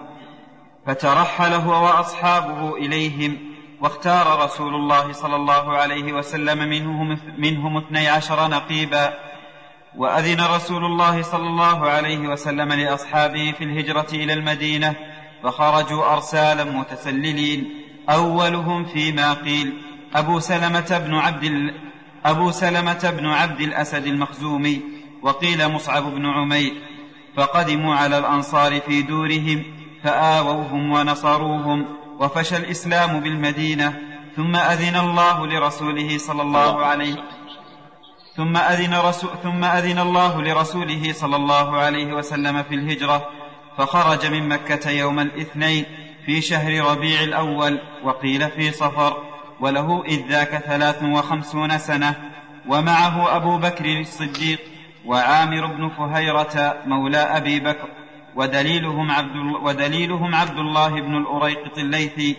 فترحل هو وأصحابه إليهم واختار رسول الله صلى الله عليه وسلم منهم, منهم اثني عشر نقيبا. وأذن رسول الله صلى الله عليه وسلم لأصحابه في الهجرة إلى المدينة فخرجوا أرسالا متسللين. أولهم فيما قيل أبو سلمة بن عبد أبو سلمة بن عبد الأسد المخزومي وقيل مصعب بن عمير. فقدموا على الأنصار في دورهم فآووهم ونصروهم وفشى الإسلام بالمدينة. ثم أذن الله لرسوله صلى الله عليه ثم أذن, رسول ثم أذن الله لرسوله صلى الله عليه وسلم في الهجرة. فخرج من مكة يوم الاثنين في شهر ربيع الأول وقيل في صفر وله إذ ذاك ثلاث وخمسون سنة ومعه أبو بكر الصديق وعامر بن فهيرة مولى أبي بكر ودليلهم عبد, ودليلهم عبد الله بن الأريقط الليثي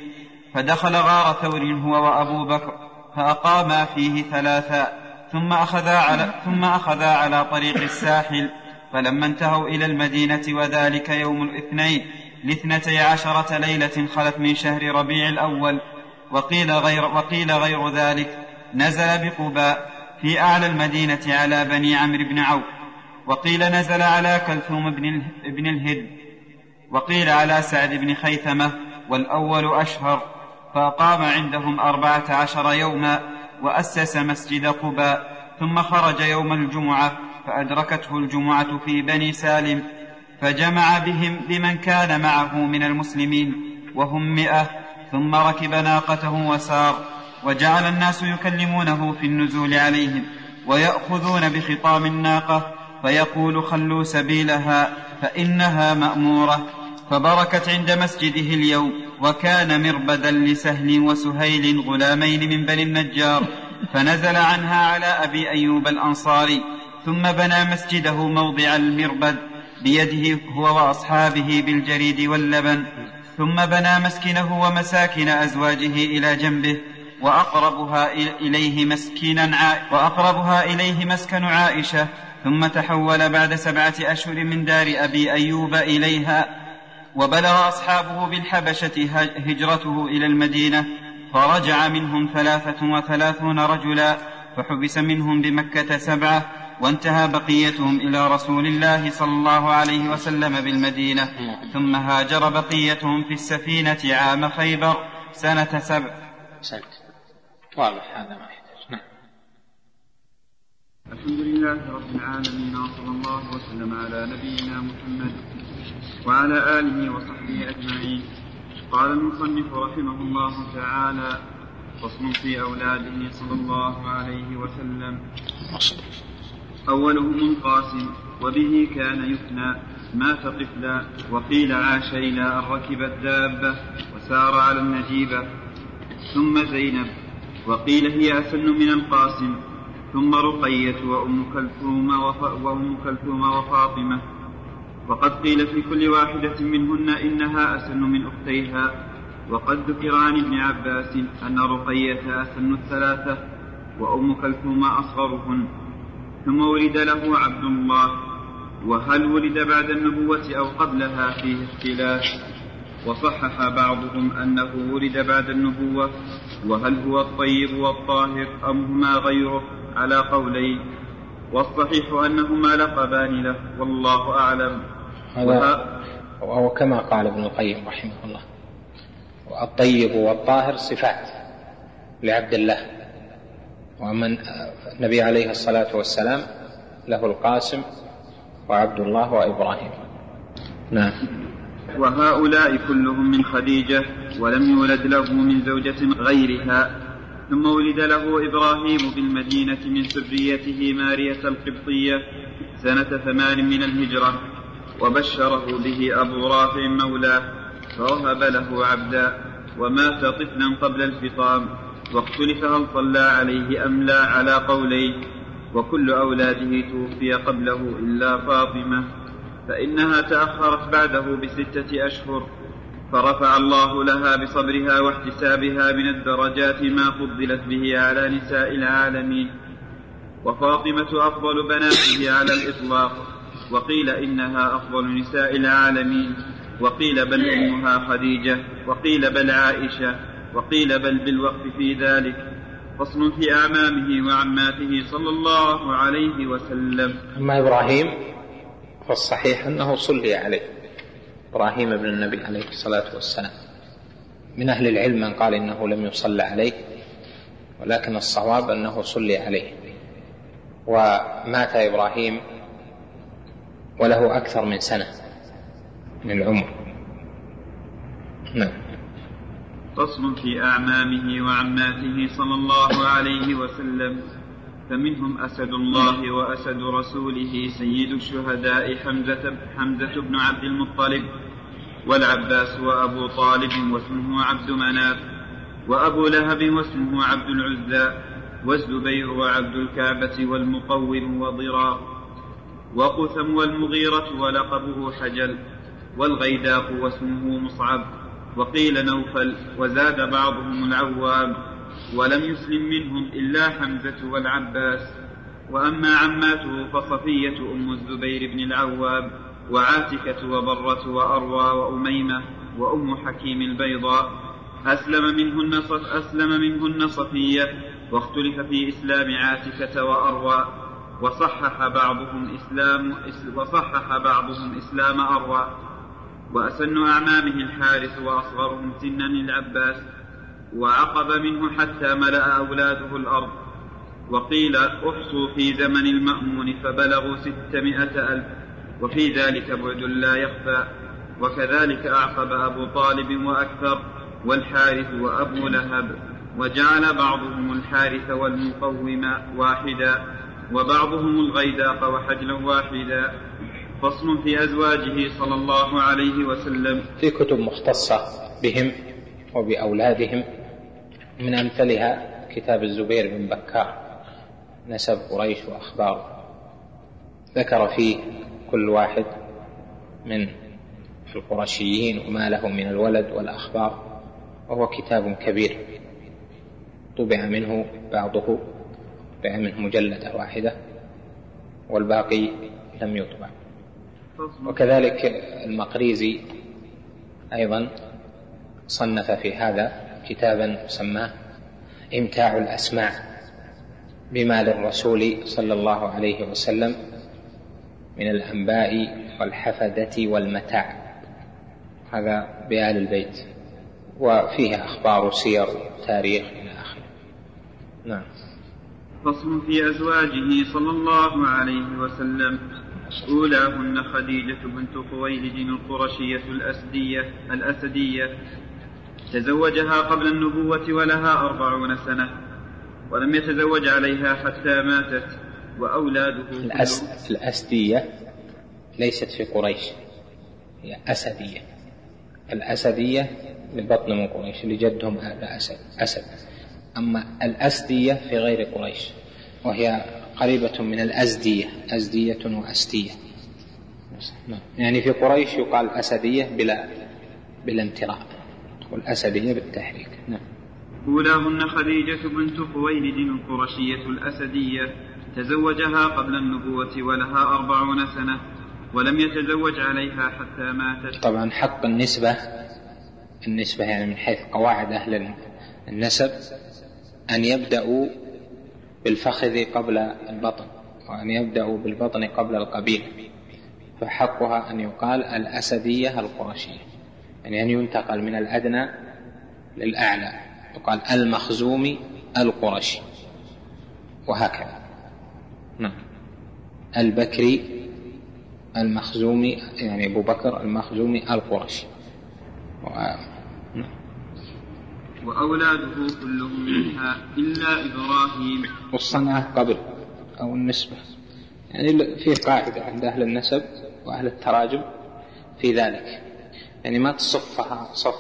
فدخل غار ثور هو وأبو بكر فأقاما فيه ثلاثا ثم أخذا على, ثم أخذا على طريق الساحل فلما انتهوا إلى المدينة وذلك يوم الاثنين لاثنتي عشرة ليلة خلت من شهر ربيع الأول وقيل غير, وقيل غير ذلك نزل بقباء في أعلى المدينة على بني عمرو بن عوف وقيل نزل على كلثوم بن, الهد وقيل على سعد بن خيثمة والأول أشهر فأقام عندهم أربعة عشر يوما وأسس مسجد قباء ثم خرج يوم الجمعة فأدركته الجمعة في بني سالم فجمع بهم بمن كان معه من المسلمين وهم مئة ثم ركب ناقته وسار وجعل الناس يكلمونه في النزول عليهم ويأخذون بخطام الناقة فيقول خلوا سبيلها فإنها مأمورة فبركت عند مسجده اليوم وكان مربدا لسهل وسهيل غلامين من بني النجار فنزل عنها على أبي أيوب الأنصاري ثم بنى مسجده موضع المربد بيده هو وأصحابه بالجريد واللبن ثم بنى مسكنه ومساكن أزواجه إلى جنبه وأقربها إليه مسكنا وأقربها إليه مسكن عائشة ثم تحول بعد سبعة أشهر من دار أبي أيوب إليها وبلغ أصحابه بالحبشة هجرته إلى المدينة فرجع منهم ثلاثة وثلاثون رجلا فحبس منهم بمكة سبعة وانتهى بقيتهم إلى رسول الله صلى الله عليه وسلم بالمدينة. ثم هاجر بقيتهم في السفينة عام خيبر سنة سبع. سنة. واضح هذا ما يحتاج. نعم. الحمد لله رب العالمين وصلى الله وسلم على نبينا محمد وعلى آله وصحبه أجمعين. قال المصنف رحمه الله تعالى فصل في أولاده صلى الله عليه وسلم أولهم القاسم وبه كان يفنى مات طفلا وقيل عاش إلى أن ركب الدابة وسار على النجيبة ثم زينب وقيل هي أسن من القاسم ثم رقية وأم كلثوم وأم كلثوم وفاطمة. وقد قيل في كل واحدة منهن إنها أسن من أختيها. وقد ذكر عن ابن عباس أن رقية أسن الثلاثة وأم كلثوم أصغرهن. ثم ولد له عبد الله وهل ولد بعد النبوة أو قبلها فيه اختلاف؟ وصحح بعضهم أنه ولد بعد النبوة وهل هو الطيب والطاهر أم هما غيره؟ على قولين والصحيح أنهما لقبان له والله أعلم. هذا وهو كما قال ابن القيم رحمه الله الطيب والطاهر صفات لعبد الله. ومن النبي عليه الصلاة والسلام له القاسم وعبد الله وإبراهيم. نعم. وهؤلاء كلهم من خديجة ولم يولد له من زوجة غيرها ثم ولد له إبراهيم بالمدينة من سريته مارية القبطية سنة ثمان من الهجرة وبشره به أبو رافع مولاه فوهب له عبدا ومات طفلا قبل الفطام. واختلف هل صلى عليه أم لا على قولين وكل أولاده توفي قبله إلا فاطمة فإنها تأخرت بعده بستة أشهر فرفع الله لها بصبرها واحتسابها من الدرجات ما فضلت به على نساء العالمين. وفاطمة أفضل بناته على الإطلاق وقيل إنها أفضل نساء العالمين وقيل بل أمها خديجة وقيل بل عائشة وقيل بل بالوقف في ذلك فصل في أعمامه وعماته صلى الله عليه وسلم. أما إبراهيم فالصحيح أنه صلي عليه. إبراهيم بن النبي عليه الصلاة والسلام. من أهل العلم من قال إنه لم يصلى عليه ولكن الصواب أنه صلي عليه. ومات إبراهيم وله أكثر من سنة من العمر. نعم. فصل في أعمامه وعماته صلى الله عليه وسلم. فمنهم أسد الله وأسد رسوله سيد الشهداء حمزة, حمزة بن عبد المطلب والعباس وأبو طالب واسمه عبد مناف وأبو لهب واسمه عبد العزى والزبير وعبد الكعبة والمقوم وضرار وقثم والمغيرة ولقبه حجل والغيداق واسمه مصعب وقيل نوفل وزاد بعضهم العوام ولم يسلم منهم إلا حمزة والعباس. وأما عماته فصفية أم الزبير بن العوام وعاتكة وبرة وأروى وأميمة وأم حكيم البيضاء. أسلم منهن صف أسلم منهن صفية واختلف في إسلام عاتكة وأروى. وصحح بعضهم إسلام وصحح بعضهم إسلام أروى. وأسن أعمامه الحارث وأصغرهم سنا العباس وعقب منه حتى ملأ أولاده الأرض وقيل أحصوا في زمن المأمون فبلغوا ستمائة ألف وفي ذلك بعد لا يخفى وكذلك أعقب أبو طالب وأكثر والحارث وأبو لهب وجعل بعضهم الحارث والمقوم واحدا وبعضهم الغيداق وحجلا واحدا فصل في أزواجه صلى الله عليه وسلم. في كتب مختصة بهم وبأولادهم من أمثلها كتاب الزبير بن بكار نسب قريش وأخبار. ذكر فيه كل واحد من القرشيين وما له من الولد والأخبار وهو كتاب كبير. طبع منه بعضه طبع منه مجلدة واحدة والباقي لم يطبع. وكذلك المقريزي أيضا صنف في هذا كتابا سماه إمتاع الأسماع بما للرسول صلى الله عليه وسلم من الأنباء والحفدة والمتاع. هذا بآل البيت. وفيه أخبار سير تاريخ إلى آخره. نعم. فصل في أزواجه صلى الله عليه وسلم. أولاهن خديجة بنت خويلد القرشية الأسدية الأسدية. تزوجها قبل النبوة ولها أربعون سنة. ولم يتزوج عليها حتى ماتت. وأولاده الأس... الأسدية ليست في قريش. هي أسدية. الأسدية لبطن من قريش لجدهم هذا أسد أسد. أما الأسدية في غير قريش وهي قريبة من الأزدية أزدية وأسدية يعني في قريش يقال أسدية بلا بلا امتراء والأسدية بالتحريك. نعم. أولاهن خديجة بنت خويلد القرشية الأسدية تزوجها قبل النبوة ولها أربعون سنة ولم يتزوج عليها حتى ماتت. طبعا حق النسبة النسبة يعني من حيث قواعد أهل النسب أن يبدأوا بالفخذ قبل البطن وأن يبدأوا بالبطن قبل القبيل فحقها أن يقال الأسدية القرشية يعني أن ينتقل من الأدنى للأعلى. يقال المخزومي القرشي. وهكذا. نعم. البكري المخزومي يعني أبو بكر المخزومي القرشي. وأولاده كلهم منها إلا إبراهيم. والصنعة قبل أو النسبة. يعني في قاعدة عند أهل النسب وأهل التراجم في ذلك. يعني ما تصفها صف.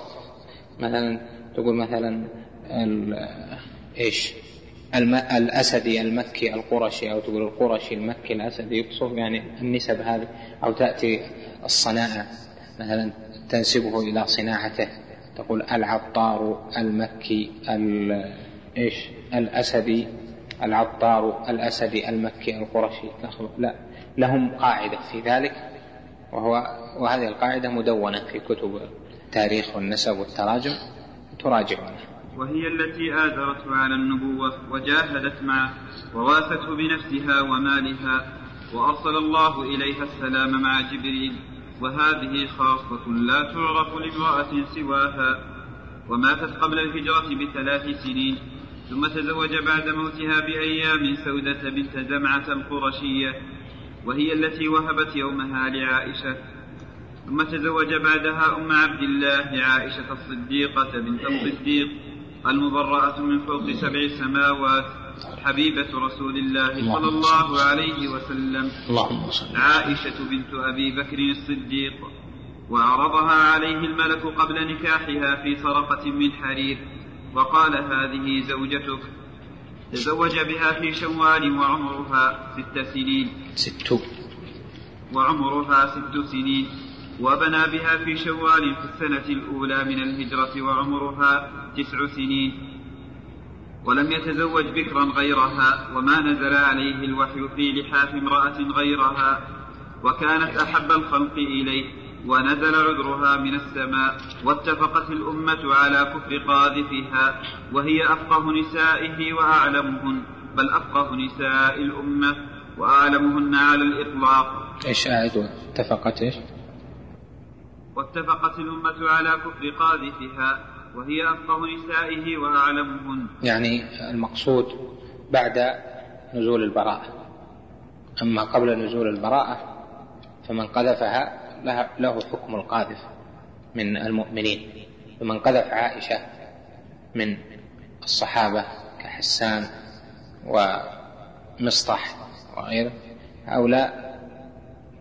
مثلا تقول مثلا إيش؟ الأسدي المكي القرشي أو تقول القرشي المكي الأسدي يقصف يعني النسب هذه أو تأتي الصناعة. مثلا تنسبه إلى صناعته. تقول العطار المكي إيش؟ الأسدي العطار الأسدي المكي القرشي. لا لهم قاعدة في ذلك وهو وهذه القاعدة مدونة في كتب التاريخ والنسب والتراجم تراجعونه وهي التي آثرته على النبوة وجاهدت معه وواسته بنفسها ومالها وأرسل الله إليها السلام مع جبريل. وهذه خاصة لا تعرف لامرأة سواها وماتت قبل الهجرة بثلاث سنين ثم تزوج بعد موتها بأيام سودة بنت زمعة القرشية وهي التي وهبت يومها لعائشة. ثم تزوج بعدها أم عبد الله عائشة الصديقة بنت الصديق المبرأة من فوق سبع سماوات. حبيبة رسول الله صلى الله عليه وسلم. اللهم صل عائشة بنت أبي بكر الصديق. وعرضها عليه الملك قبل نكاحها في سرقة من حرير. وقال هذه زوجتك. تزوج بها في شوال وعمرها ست سنين. ست. وعمرها ست سنين. وبنى بها في شوال في السنة الأولى من الهجرة وعمرها تسع سنين. ولم يتزوج بكرا غيرها وما نزل عليه الوحي في لحاف امرأة غيرها وكانت أحب الخلق إليه ونزل عذرها من السماء واتفقت الأمة على كفر قاذفها وهي أفقه نسائه وأعلمهن بل أفقه نساء الأمة وأعلمهن على الإطلاق إيش أعد اتفقت إيش؟ واتفقت الأمة على كفر قاذفها وهي أفقه نسائه وأعلمهن. يعني المقصود بعد نزول البراءة. أما قبل نزول البراءة فمن قذفها له حكم القاذف من المؤمنين. ومن قذف عائشة من الصحابة كحسان ومصطح وغيره هؤلاء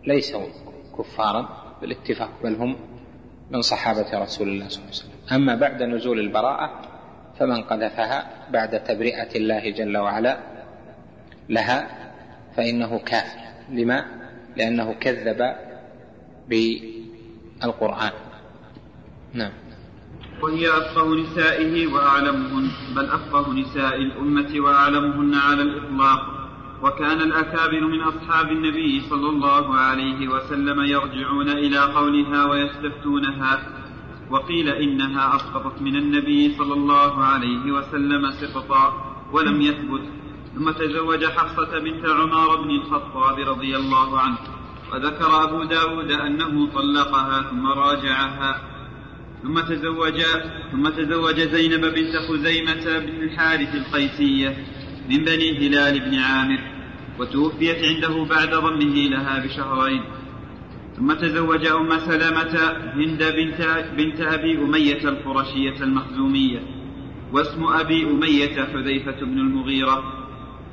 ليسوا كفارا بالاتفاق بل هم من صحابة رسول الله صلى الله عليه وسلم. أما بعد نزول البراءة فمن قذفها بعد تبرئة الله جل وعلا لها فإنه كافر. لما؟ لأنه كذب بالقرآن. نعم. وهي أفقه نسائه وأعلمهن بل أفقه نساء الأمة وأعلمهن على الإطلاق. وكان الأكابر من أصحاب النبي صلى الله عليه وسلم يرجعون إلى قولها ويستفتونها. وقيل إنها أسقطت من النبي صلى الله عليه وسلم سقطا ولم يثبت ثم تزوج حفصة بنت عمر بن الخطاب رضي الله عنه وذكر أبو داود أنه طلقها ثم راجعها ثم تزوج ثم تزوج زينب بنت خزيمة بن الحارث القيسية من بني هلال بن عامر وتوفيت عنده بعد ضمه لها بشهرين. ثم تزوج أم سلمة هند بنت, بنت أبي أمية القرشية المخزومية واسم أبي أمية حذيفة بن المغيرة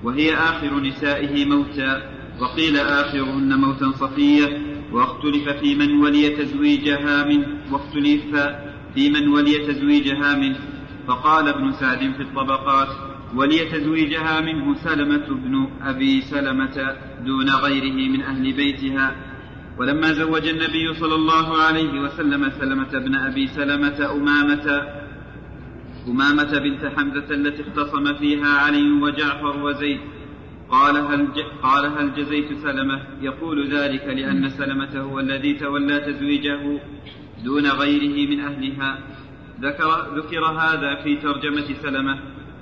وهي آخر نسائه موتا وقيل آخرهن موتا صفية واختلف في من ولي تزويجها منه واختلف في من ولي تزويجها منه فقال ابن سعد في الطبقات وليتزويجها منه سلمة بن أبي سلمة دون غيره من أهل بيتها. ولما زوج النبي صلى الله عليه وسلم سلمة بن أبي سلمة أمامة أمامة بنت حمزة التي اختصم فيها علي وجعفر وزيد قال هل قال هل جزيت سلمة؟ يقول ذلك لأن سلمة هو الذي تولى تزويجه دون غيره من أهلها. ذكر ذكر هذا في ترجمة سلمة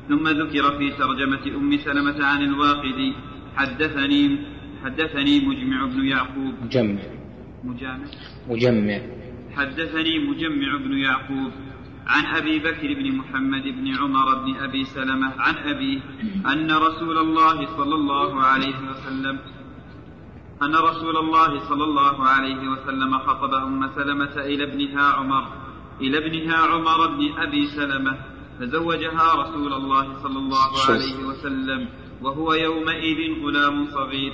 ثم ذكر في ترجمة أم سلمة عن الواقدي حدثني حدثني مجمع بن يعقوب. مجمع. مجامع. مجمع. حدثني مجمع بن يعقوب عن أبي بكر بن محمد بن عمر بن أبي سلمة عن أبيه أن رسول الله صلى الله عليه وسلم أن رسول الله صلى الله عليه وسلم خطب أم سلمة إلى ابنها عمر إلى ابنها عمر بن أبي سلمة فزوجها رسول الله صلى الله عليه وسلم وهو يومئذ غلام صغير.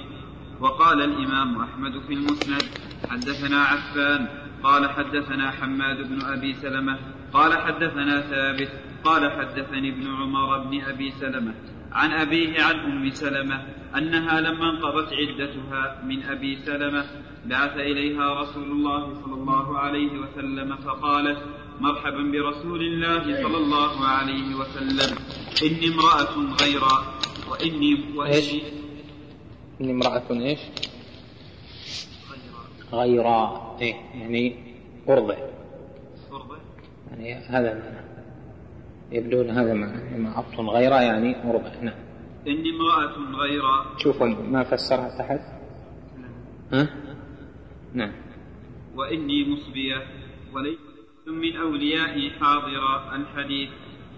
وقال الإمام أحمد في المسند حدثنا عفان قال حدثنا حماد بن أبي سلمة قال حدثنا ثابت قال حدثني ابن عمر بن أبي سلمة عن أبيه عن أم سلمة أنها لما انقضت عدتها من أبي سلمة بعث إليها رسول الله صلى الله عليه وسلم فقالت مرحبا برسول الله صلى الله عليه وسلم إني امرأة غيرا وإني وإيش؟ إني امرأة إيش؟ غيرا إيه يعني أرضع يعني هذا معنى. يبدو أن هذا معنى. امرأة غيرا يعني أرضع نعم. إني امرأة غيرا شوفوا ما فسرها تحت ها؟ نعم. وإني مصبية وليس من أوليائي حاضرا الحديث.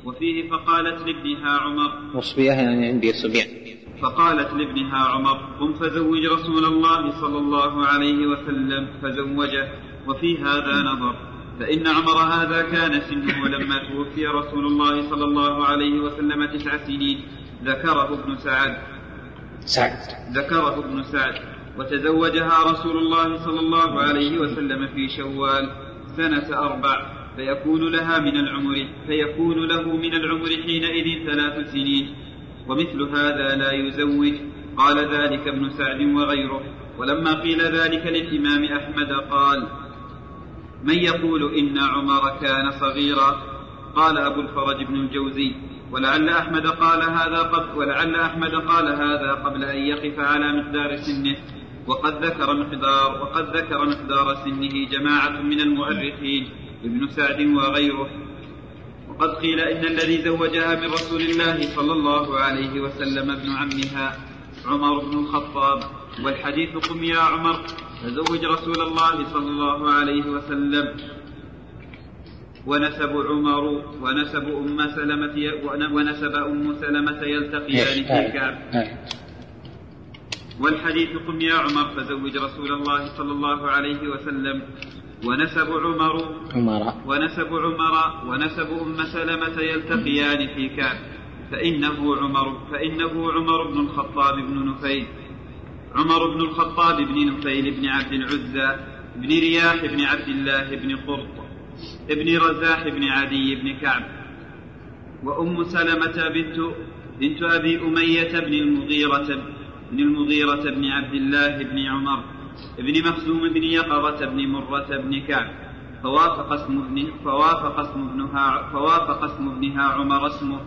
وفيه فقالت لابنها عمر. مصبية يعني عندي صبيان. فقالت لابنها عمر قم فزوج رسول الله صلى الله عليه وسلم. فزوجه وفي هذا نظر فإن عمر هذا كان سنه لما توفي رسول الله صلى الله عليه وسلم تسع سنين ذكره ابن سعد. سعد. ذكره ابن سعد وتزوجها رسول الله صلى الله عليه وسلم في شوال سنة أربع فيكون لها من العمر فيكون له من العمر حينئذ ثلاث سنين. ومثل هذا لا يزوج. قال ذلك ابن سعد وغيره. ولما قيل ذلك للإمام أحمد قال من يقول إن عمر كان صغيرا؟ قال أبو الفرج بن الجوزي ولعل أحمد قال هذا قبل ولعل أحمد قال هذا قبل أن يقف على مقدار سنه. وقد ذكر مقدار وقد ذكر مقدار سنه جماعة من المؤرخين ابن سعد وغيره. وقد قيل إن الذي زوجها من رسول الله صلى الله عليه وسلم ابن عمها عمر بن الخطاب. والحديث قم يا عمر فزوج رسول الله صلى الله عليه وسلم. ونسب عمر ونسب أم سلمة ونسب أم سلمة يلتقيان في كعب والحديث قم يا عمر فزوج رسول الله صلى الله عليه وسلم. ونسب عمر عمر. ونسب عمر ونسب أم سلمة يلتقيان في كعب. فإنه عمر فإنه عمر بن الخطاب بن نفيل. عمر بن الخطاب بن نفيل بن عبد العزى بن رياح بن عبد الله بن قرط ابن رزاح بن عدي بن كعب. وأم سلمة بنت بنت أبي أمية بن المغيرة بن المغيرة بن عبد الله بن عمر. بن مخزوم بن يقظة بن مرة بن كعب. فوافق اسم ابن فوافق اسم ابنها فوافق اسم ابنها عمر اسمه.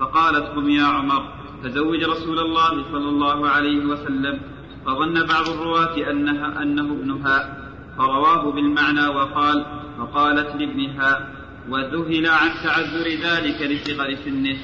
فقالت قم يا عمر تزوج رسول الله صلى الله عليه وسلم. فظن بعض الرواة أنها أنه ابنها. فرواه بالمعنى وقال فقالت لابنها وذهل عن تعذر ذلك لصغر سنه.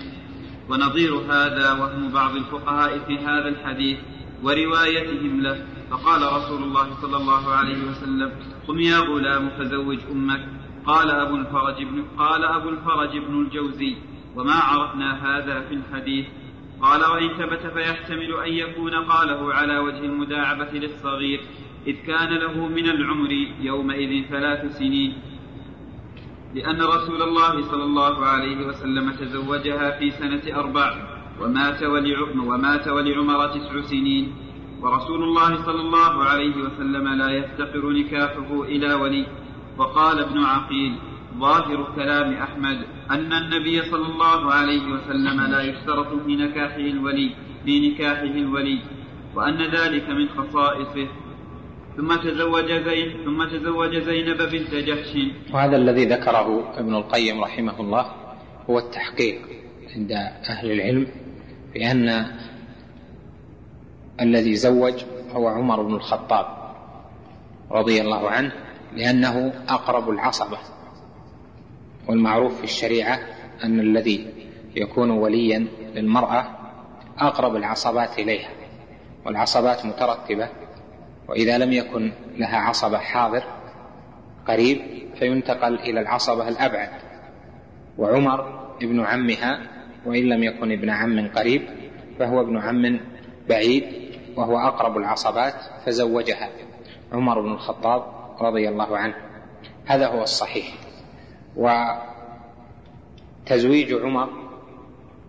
ونظير هذا وهم بعض الفقهاء في هذا الحديث. وروايتهم له. فقال رسول الله صلى الله عليه وسلم قم يا غلام فزوج أمك. قال أبو الفرج بن قال أبو الفرج بن الجوزي وما عرفنا هذا في الحديث. قال وإن ثبت فيحتمل أن يكون قاله على وجه المداعبة للصغير إذ كان له من العمر يومئذ ثلاث سنين. لأن رسول الله صلى الله عليه وسلم تزوجها في سنة أربع. ومات ومات ولعمر تسع سنين. ورسول الله صلى الله عليه وسلم لا يفتقر نكاحه إلى ولي. وقال ابن عقيل ظاهر كلام أحمد أن النبي صلى الله عليه وسلم لا يشترط في نكاحه الولي في نكاحه الولي وأن ذلك من خصائصه. ثم تزوج زين ثم تزوج زينب بنت جحش. وهذا الذي ذكره ابن القيم رحمه الله هو التحقيق عند أهل العلم. بأن الذي زوج هو عمر بن الخطاب رضي الله عنه لأنه أقرب العصبة. والمعروف في الشريعة أن الذي يكون وليا للمرأة أقرب العصبات إليها والعصبات مترتبة وإذا لم يكن لها عصبة حاضر قريب فينتقل إلى العصبة الأبعد. وعمر ابن عمها وإن لم يكن ابن عم قريب فهو ابن عم بعيد وهو أقرب العصبات فزوجها عمر بن الخطاب رضي الله عنه. هذا هو الصحيح. وتزويج عمر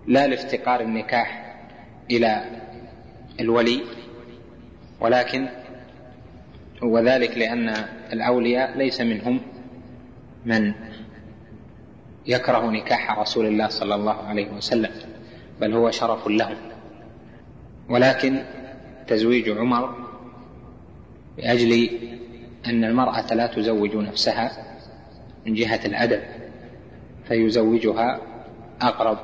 لا لافتقار النكاح إلى الولي ولكن وذلك لأن الأولياء ليس منهم من يكره نكاح رسول الله صلى الله عليه وسلم بل هو شرف لهم ولكن تزويج عمر لأجل أن المرأة لا تزوج نفسها من جهة الأدب فيزوجها أقرب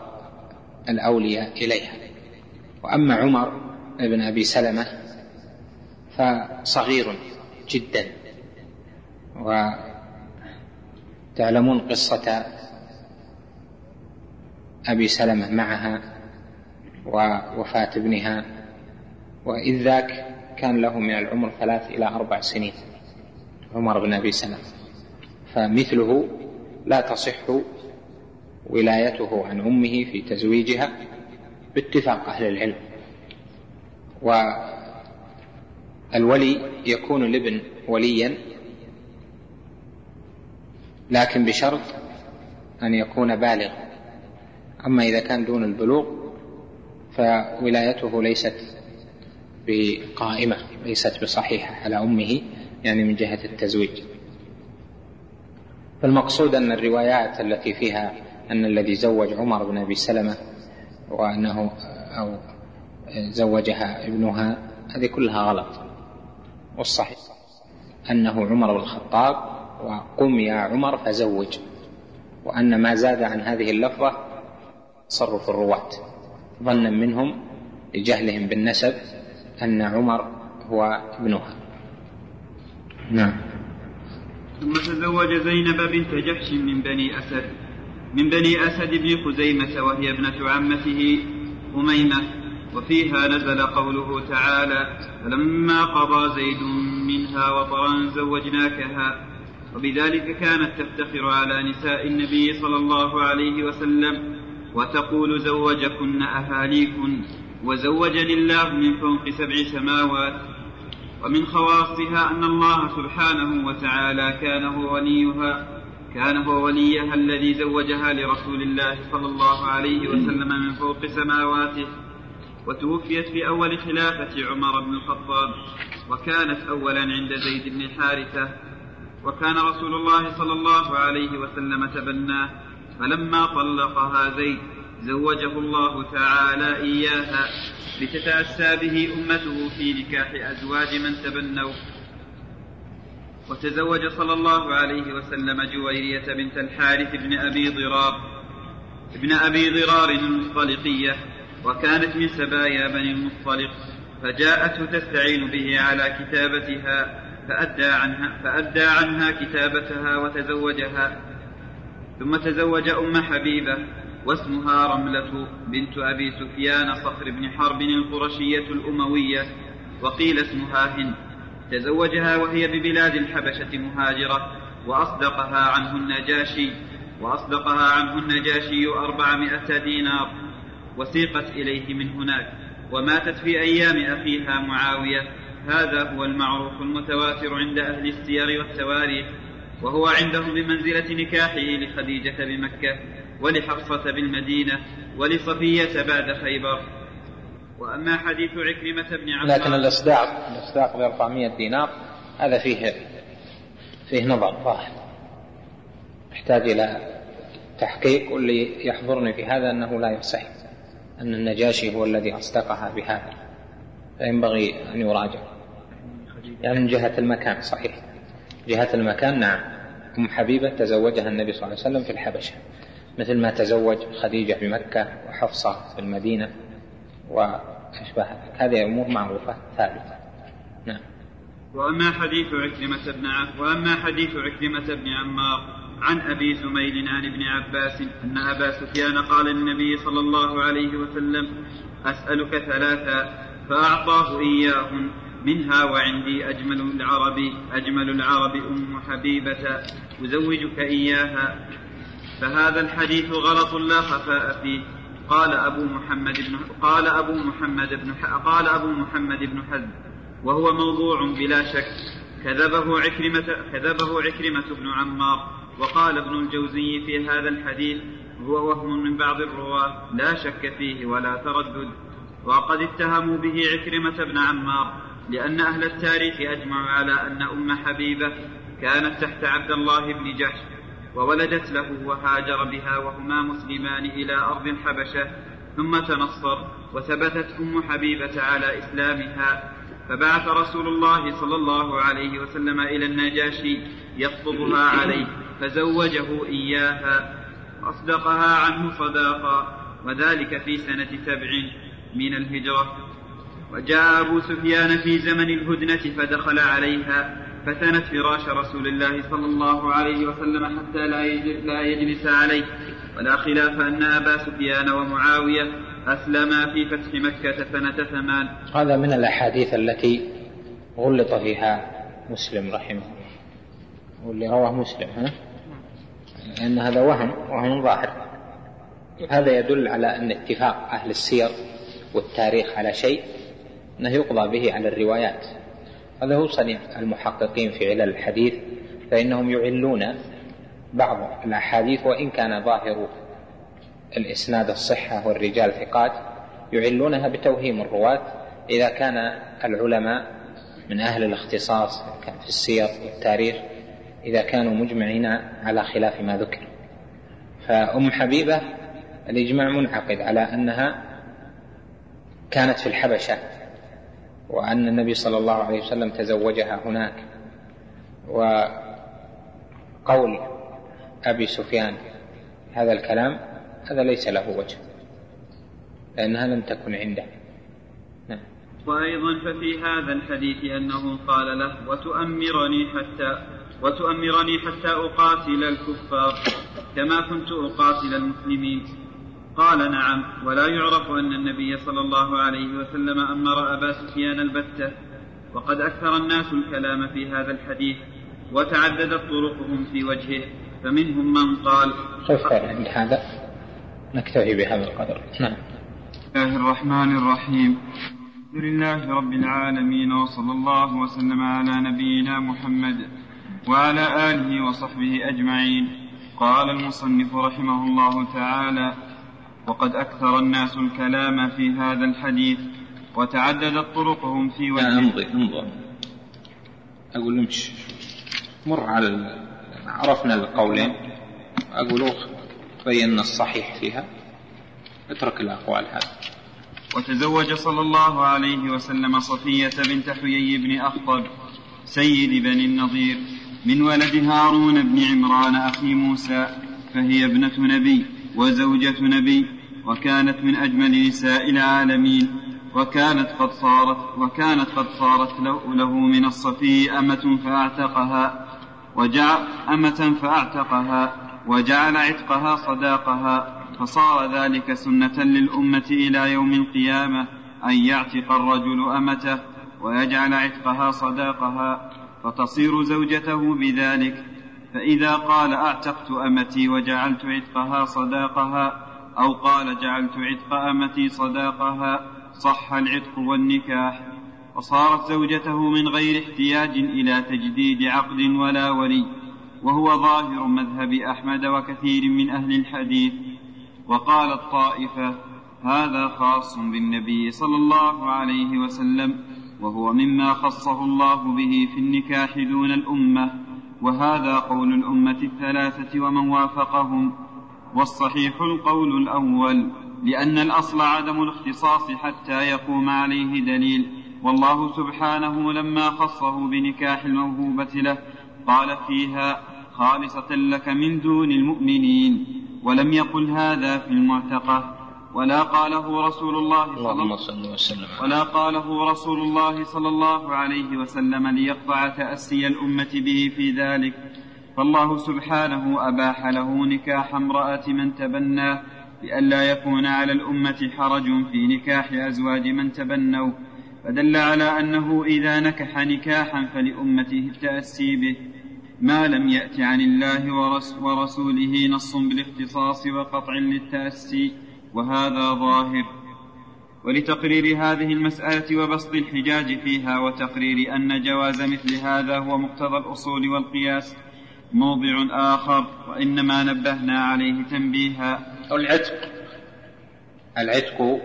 الأولياء إليها. وأما عمر بن أبي سلمة فصغير جدا وتعلمون قصة أبي سلمة معها ووفاة ابنها وإذ ذاك كان له من العمر ثلاث إلى أربع سنين عمر بن أبي سلمة. فمثله لا تصح ولايته عن أمه في تزويجها باتفاق أهل العلم. والولي يكون الابن وليا لكن بشرط أن يكون بالغا. أما إذا كان دون البلوغ فولايته ليست بقائمة ليست بصحيحة على أمه يعني من جهة التزويج. فالمقصود أن الروايات التي فيها أن الذي زوج عمر بن أبي سلمة وأنه أو زوجها ابنها هذه كلها غلط. والصحيح أنه عمر بن الخطاب وقم يا عمر فزوج وأن ما زاد عن هذه اللفظة تصرف الرواة. ظنا منهم لجهلهم بالنسب أن عمر هو ابنها. نعم. ثم تزوج زينب بنت جحش من بني أسد. من بني أسد بن خزيمة وهي ابنة عمته أميمة. وفيها نزل قوله تعالى فلما قضى زيد منها وطرا زوجناكها. وبذلك كانت تفتخر على نساء النبي صلى الله عليه وسلم. وتقول زوجكن أهاليكن وزوجني الله من فوق سبع سماوات ومن خواصها أن الله سبحانه وتعالى كان هو وليها كان هو وليها الذي زوجها لرسول الله صلى الله عليه وسلم من فوق سماواته وتوفيت في أول خلافة عمر بن الخطاب وكانت أولا عند زيد بن حارثة وكان رسول الله صلى الله عليه وسلم تبناه. فلما طلقها زيد زوجه الله تعالى إياها لتتأسى به أمته في نكاح أزواج من تبنوا. وتزوج صلى الله عليه وسلم جويرية بنت الحارث بن أبي ضرار ابن أبي ضرار المصطلقية وكانت من سبايا بني المصطلق فجاءته تستعين به على كتابتها فأدى عنها, فأدى عنها كتابتها وتزوجها. ثم تزوج أم حبيبة واسمها رملة بنت أبي سفيان صخر بن حرب القرشية الأموية وقيل اسمها هند. تزوجها وهي ببلاد الحبشة مهاجرة وأصدقها عنه النجاشي وأصدقها عنه النجاشي أربعمائة دينار وسيقت إليه من هناك. وماتت في أيام أخيها معاوية. هذا هو المعروف المتواتر عند أهل السير والتواريخ. وهو عندهم بمنزلة نكاحه لخديجة بمكة ولحفصة بالمدينة ولصفية بعد خيبر. وأما حديث عكرمة بن عمار لكن الإصداق الإصداق ب 400 دينار هذا فيه فيه نظر ظاهر. يحتاج إلى تحقيق واللي يحضرني في هذا أنه لا يصح أن النجاشي هو الذي أصدقها بهذا. فينبغي أن يراجع. يعني من جهة المكان صحيح. جهة المكان. نعم. أم حبيبة تزوجها النبي صلى الله عليه وسلم في الحبشة. مثل ما تزوج خديجة بمكة وحفصة في المدينة وأشبه هذه أمور معروفة ثابتة. نعم. وأما حديث عكرمة بن وأما حديث عكرمة بن عمار عن أبي زميل عن ابن عباس أن أبا سفيان قال للنبي صلى الله عليه وسلم أسألك ثلاثا فأعطاه إياهن. منها وعندي أجمل العرب أجمل العرب أم حبيبة أزوجك إياها. فهذا الحديث غلط لا خفاء فيه. قال أبو محمد بن قال أبو محمد بن قال أبو محمد بن حزم وهو موضوع بلا شك. كذبه عكرمة كذبه عكرمة بن عمار. وقال ابن الجوزي في هذا الحديث هو وهم من بعض الرواة لا شك فيه ولا تردد. وقد اتهموا به عكرمة بن عمار. لأن أهل التاريخ أجمعوا على أن أم حبيبة كانت تحت عبد الله بن جحش وولدت له وهاجر بها وهما مسلمان إلى أرض الحبشة ثم تنصر وثبتت أم حبيبة على إسلامها فبعث رسول الله صلى الله عليه وسلم إلى النجاشي يخطبها عليه فزوجه إياها وأصدقها عنه صداقا وذلك في سنة سبع من الهجرة. وجاء أبو سفيان في زمن الهدنة فدخل عليها فثنت فراش رسول الله صلى الله عليه وسلم حتى لا لا يجلس عليه. ولا خلاف أن أبا سفيان ومعاوية أسلما في فتح مكة سنة ثمان هذا من الأحاديث التي غلط فيها مسلم رحمه واللي رواه مسلم ها؟ لأن هذا وهم وهم ظاهر. هذا يدل على أن اتفاق أهل السير والتاريخ على شيء. أنه يقضى به على الروايات. هذا هو صنيع المحققين في علل الحديث فإنهم يعلون بعض الأحاديث وإن كان ظاهر الإسناد الصحة والرجال ثقات يعلونها بتوهيم الرواة. إذا كان العلماء من أهل الاختصاص كان في السير والتاريخ إذا كانوا مجمعين على خلاف ما ذكر. فأم حبيبة الإجماع منعقد على أنها كانت في الحبشة. وأن النبي صلى الله عليه وسلم تزوجها هناك. وقول أبي سفيان هذا الكلام هذا ليس له وجه لأنها لم تكن عنده. نعم. وأيضا ففي هذا الحديث أنه قال له وتؤمرني حتى وتؤمرني حتى أقاتل الكفار كما كنت أقاتل المسلمين. قال نعم ولا يعرف أن النبي صلى الله عليه وسلم أمر أبا سفيان البتة. وقد أكثر الناس الكلام في هذا الحديث وتعددت طرقهم في وجهه فمنهم من قال كيف عند هذا؟ نكتفي بهذا القدر. نعم. بسم الله الرحمن الرحيم. الحمد لله رب العالمين وصلى الله وسلم على نبينا محمد وعلى آله وصحبه أجمعين. قال المصنف رحمه الله تعالى وقد أكثر الناس الكلام في هذا الحديث وتعددت طرقهم في وجهه. امضي امضي أقول امشي مر على عرفنا القولين أقول بينا الصحيح فيها. اترك الأقوال هذه. وتزوج صلى الله عليه وسلم صفية بنت حيي بن أخطب سيد بني النضير من ولد هارون بن عمران أخي موسى فهي ابنة نبي وزوجة نبي. وكانت من أجمل نساء العالمين وكانت قد صارت وكانت قد صارت له من الصفي أمة فأعتقها وجعل أمة فأعتقها وجعل عتقها صداقها فصار ذلك سنة للأمة إلى يوم القيامة أن يعتق الرجل أمته ويجعل عتقها صداقها فتصير زوجته بذلك فإذا قال أعتقت أمتي وجعلت عتقها صداقها أو قال جعلت عتق أمتي صداقها صح العتق والنكاح. وصارت زوجته من غير احتياج إلى تجديد عقد ولا ولي وهو ظاهر مذهب أحمد وكثير من أهل الحديث. وقال الطائفة هذا خاص بالنبي صلى الله عليه وسلم وهو مما خصه الله به في النكاح دون الأمة وهذا قول الأمة الثلاثة ومن وافقهم. والصحيح القول الأول لأن الأصل عدم الاختصاص حتى يقوم عليه دليل. والله سبحانه لما خصه بنكاح الموهوبة له قال فيها خالصة لك من دون المؤمنين. ولم يقل هذا في المعتقة. ولا قاله رسول الله صلى الله وسلم. ولا قاله رسول الله صلى الله عليه وسلم ليقطع تأسي الأمة به في ذلك. فالله سبحانه أباح له نكاح امرأة من تبناه لئلا يكون على الأمة حرج في نكاح أزواج من تبنوا فدل على أنه إذا نكح نكاحا فلأمته التأسي به. ما لم يأت عن الله ورسوله نص بالاختصاص وقطع للتأسي وهذا ظاهر. ولتقرير هذه المسألة وبسط الحجاج فيها وتقرير أن جواز مثل هذا هو مقتضى الأصول والقياس. موضع آخر وإنما نبهنا عليه تنبيها. العتق. العتق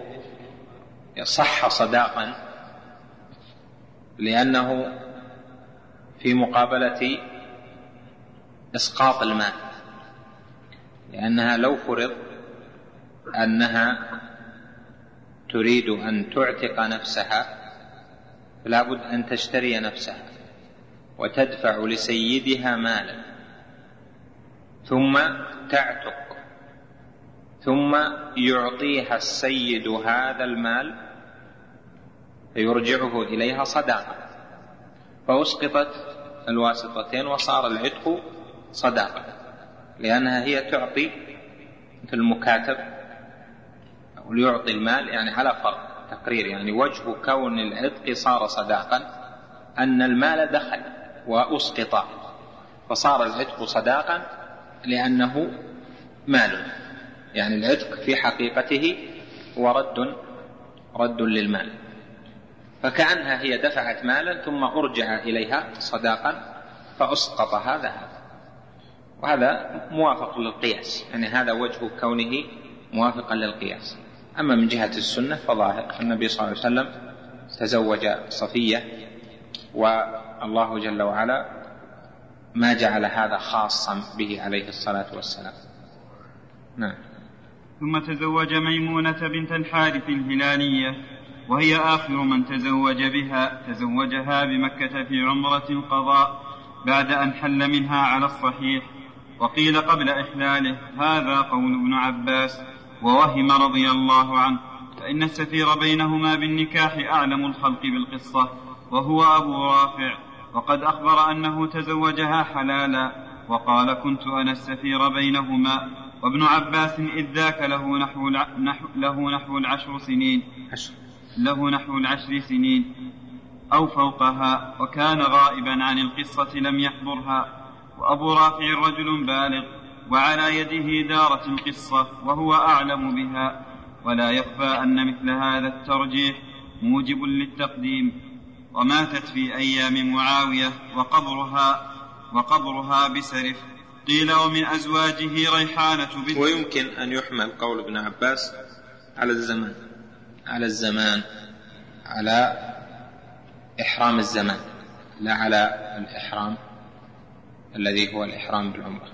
صح صداقا لأنه في مقابلة إسقاط المال. لأنها لو فرض أنها تريد أن تعتق نفسها فلا بد أن تشتري نفسها. وتدفع لسيدها مالا. ثم تعتق. ثم يعطيها السيد هذا المال فيرجعه إليها صداقة. فأسقطت الواسطتين وصار العتق صداقة لأنها هي تعطي مثل المكاتب يعطي المال يعني على فرق تقرير يعني وجه كون العتق صار صداقا أن المال دخل. وأسقط. فصار العتق صداقا لأنه مال. يعني العتق في حقيقته هو رد رد للمال. فكأنها هي دفعت مالا ثم أرجع إليها صداقا فأسقط هذا هذا وهذا موافق للقياس. يعني هذا وجه كونه موافقا للقياس. أما من جهة السنة فظاهر. النبي صلى الله عليه وسلم تزوج صفية والله جل وعلا ما جعل هذا خاصا به عليه الصلاة والسلام. نعم. ثم تزوج ميمونة بنت الحارث الهلالية وهي آخر من تزوج بها تزوجها بمكة في عمرة القضاء بعد أن حل منها على الصحيح وقيل قبل إحلاله هذا قول ابن عباس ووهم رضي الله عنه فإن السفير بينهما بالنكاح أعلم الخلق بالقصة وهو أبو رافع. وقد أخبر أنه تزوجها حلالا وقال كنت أنا السفير بينهما وابن عباس إذ ذاك له نحو, نحو له نحو العشر سنين. له نحو العشر سنين. أو فوقها. وكان غائبا عن القصة لم يحضرها. وأبو رافع رجل بالغ. وعلى يده دارت القصة. وهو أعلم بها. ولا يخفى أن مثل هذا الترجيح موجب للتقديم. وماتت في أيام معاوية وقبرها وقبرها بسرف. قيل ومن أزواجه ريحانة بنت ويمكن أن يحمل قول ابن عباس على الزمان على الزمان على إحرام الزمان لا على الإحرام الذي هو الإحرام بالعمرة.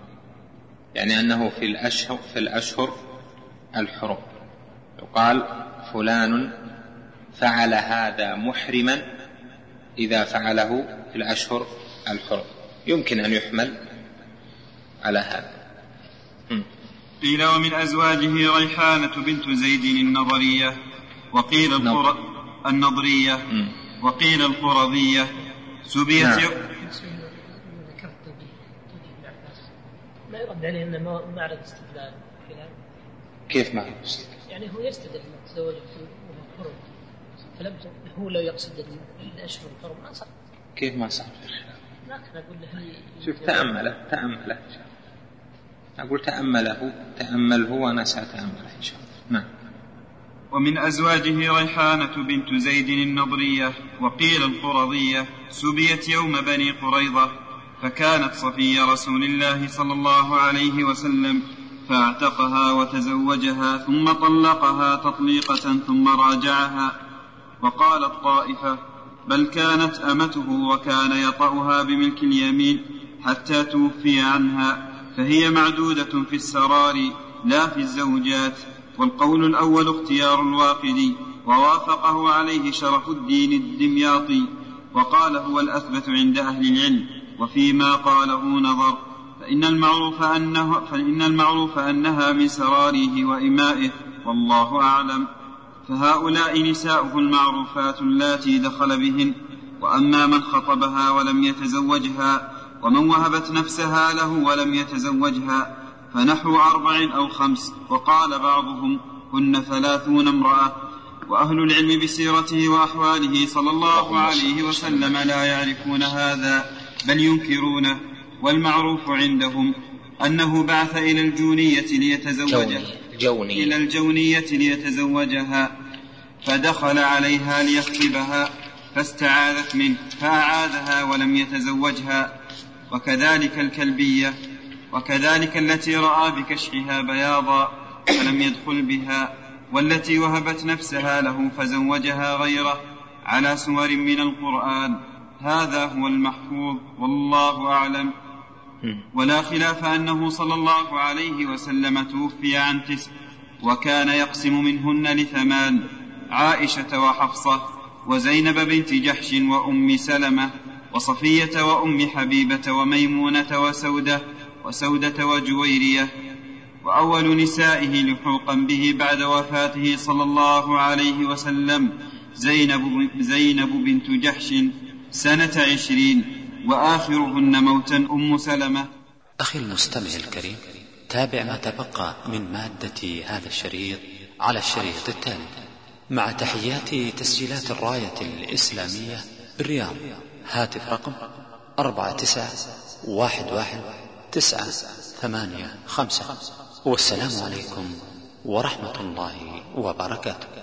يعني أنه في الأشهر في الأشهر الحرم. يقال فلان فعل هذا محرما إذا فعله في الأشهر الحرم يمكن أن يحمل على هذا. قيل ومن أزواجه ريحانة بنت زيد النظرية وقيل القر... النضرية وقيل القرظية سبيت نعم. ما يرد عليه إنه معرض استدلال كيف معرض استدلال؟ يعني هو يستدل إنه تزوج وهو فلم هو لو يقصد الأشهر الحرم ما صح كيف ما صار في الخلاف؟ لكن أقول له شوف تأمله تأمله. أقول تأمله تامله وأنا سأتأمله إن شاء الله. نعم. ومن أزواجه ريحانة بنت زيد النضرية وقيل القرظية سبيت يوم بني قريظة فكانت صفي رسول الله صلى الله عليه وسلم فاعتقها وتزوجها ثم طلقها تطليقة ثم راجعها. وقالت طائفة بل كانت أمته وكان يطأها بملك اليمين حتى توفي عنها فهي معدودة في السرار لا في الزوجات والقول الأول اختيار الواقدي ووافقه عليه شرف الدين الدمياطي وقال هو الأثبت عند أهل العلم وفيما قاله نظر فإن المعروف أنه فإن المعروف أنها من سراريه وإمائه والله أعلم. فهؤلاء نساؤه المعروفات اللاتي دخل بهن وأما من خطبها ولم يتزوجها ومن وهبت نفسها له ولم يتزوجها فنحو أربع أو خمس وقال بعضهم هن ثلاثون امرأة وأهل العلم بسيرته وأحواله صلى الله عليه وسلم لا يعرفون هذا بل ينكرونه والمعروف عندهم أنه بعث إلى الجونية ليتزوجها الجونية إلى الجونية ليتزوجها فدخل عليها ليخطبها فاستعاذت منه فأعاذها ولم يتزوجها وكذلك الكلبية وكذلك التي رأى بكشحها بياضا فلم يدخل بها والتي وهبت نفسها له فزوجها غيره على سور من القرآن. هذا هو المحفوظ والله أعلم. ولا خلاف أنه صلى الله عليه وسلم توفي عن تسع وكان يقسم منهن لثمان عائشة وحفصة وزينب بنت جحش وأم سلمة وصفية وأم حبيبة وميمونة وسودة وسودة وجويرية وأول نسائه لحوقا به بعد وفاته صلى الله عليه وسلم زينب, زينب بنت جحش سنة عشرين. وآخرهن موتا أم سلمة. أخي المستمع الكريم تابع ما تبقى من مادة هذا الشريط على الشريط التالي. مع تحيات تسجيلات الراية الإسلامية بالرياض هاتف رقم أربعة تسعة واحد واحد تسعة ثمانية خمسة. والسلام عليكم ورحمة الله وبركاته.